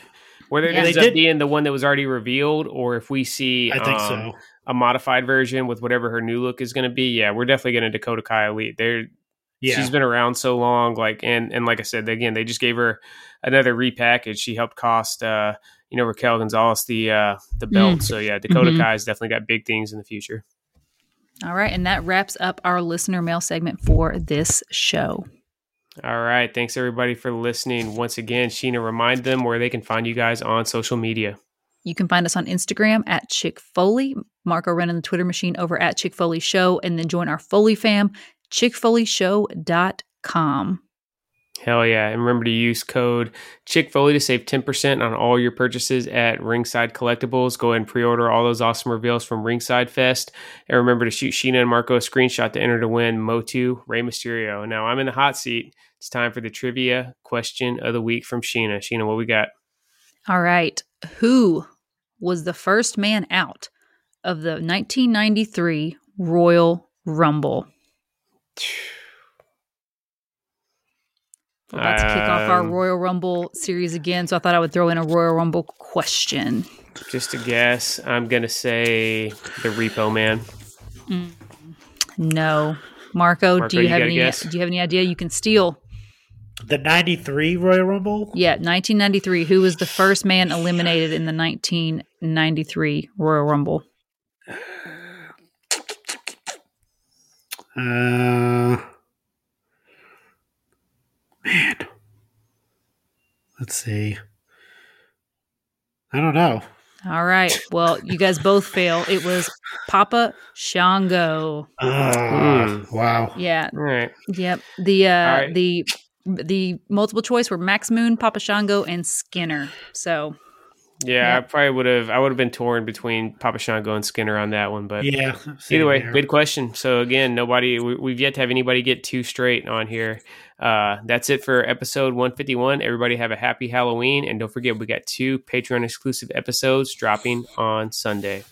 Speaker 2: Whether it
Speaker 1: Yeah.
Speaker 2: ends up
Speaker 3: did-
Speaker 2: being the one that was already revealed, or if we see
Speaker 3: I think
Speaker 2: um,
Speaker 3: so.
Speaker 2: a modified version with whatever her new look is going to be, yeah, we're definitely going to Dakota Kai elite. They're
Speaker 3: Yeah.
Speaker 2: She's been around so long, like and and like I said, again, they just gave her another repackage. She helped cost uh, you know, Raquel Gonzalez the uh the belt.
Speaker 1: Mm.
Speaker 2: So yeah, Dakota
Speaker 1: Mhm.
Speaker 2: Kai's definitely got big things in the future.
Speaker 1: All right, and that wraps up our listener mail segment for this show.
Speaker 2: All right. Thanks everybody for listening. Once again, Sheena, remind them where they can find you guys on social media.
Speaker 1: You can find us on Instagram at Chick Foley, Marco running the Twitter machine over at Chick Foley Show, and then join our Foley fam, chickfoleyshow.com.
Speaker 2: Hell yeah. And remember to use code Chick Foley to save 10% on all your purchases at Ringside Collectibles. Go ahead and pre order all those awesome reveals from Ringside Fest. And remember to shoot Sheena and Marco a screenshot to enter to win Motu Rey Mysterio. Now I'm in the hot seat. It's time for the trivia question of the week from Sheena. Sheena, what we got?
Speaker 1: All right. Who was the first man out of the 1993 Royal Rumble? We're about to kick off our
Speaker 2: Um,
Speaker 1: Royal Rumble series again, so I thought I would throw in a Royal Rumble question.
Speaker 2: Just a guess. I'm going to say the Repo Man.
Speaker 1: No. Marco,
Speaker 2: Marco,
Speaker 1: do you,
Speaker 2: you
Speaker 1: have any
Speaker 2: guess?
Speaker 1: do you have any idea you can steal?
Speaker 3: The 93 Royal Rumble?
Speaker 1: Yeah, 1993. Who was the first man eliminated in the 1993 Royal Rumble?
Speaker 3: Uh, man. Let's see. I don't know.
Speaker 1: All right. Well, you guys both fail. It was Papa Shango.
Speaker 2: Hmm.
Speaker 3: Wow.
Speaker 1: Yeah.
Speaker 2: right.
Speaker 1: Yep. The uh
Speaker 2: All right.
Speaker 1: the the multiple choice were Max Moon, Papa Shango, and Skinner. So
Speaker 2: Yeah,
Speaker 1: Yeah.
Speaker 2: I probably would have. I would have been torn between Papa Shango and Skinner on that one, but
Speaker 3: Yeah.
Speaker 2: Either way,
Speaker 3: here.
Speaker 2: good question. So again, nobody we, we've yet to have anybody get too straight on here. Uh, that's it for episode 151. Everybody have a happy Halloween, and don't forget we got two Patreon exclusive episodes dropping on Sunday.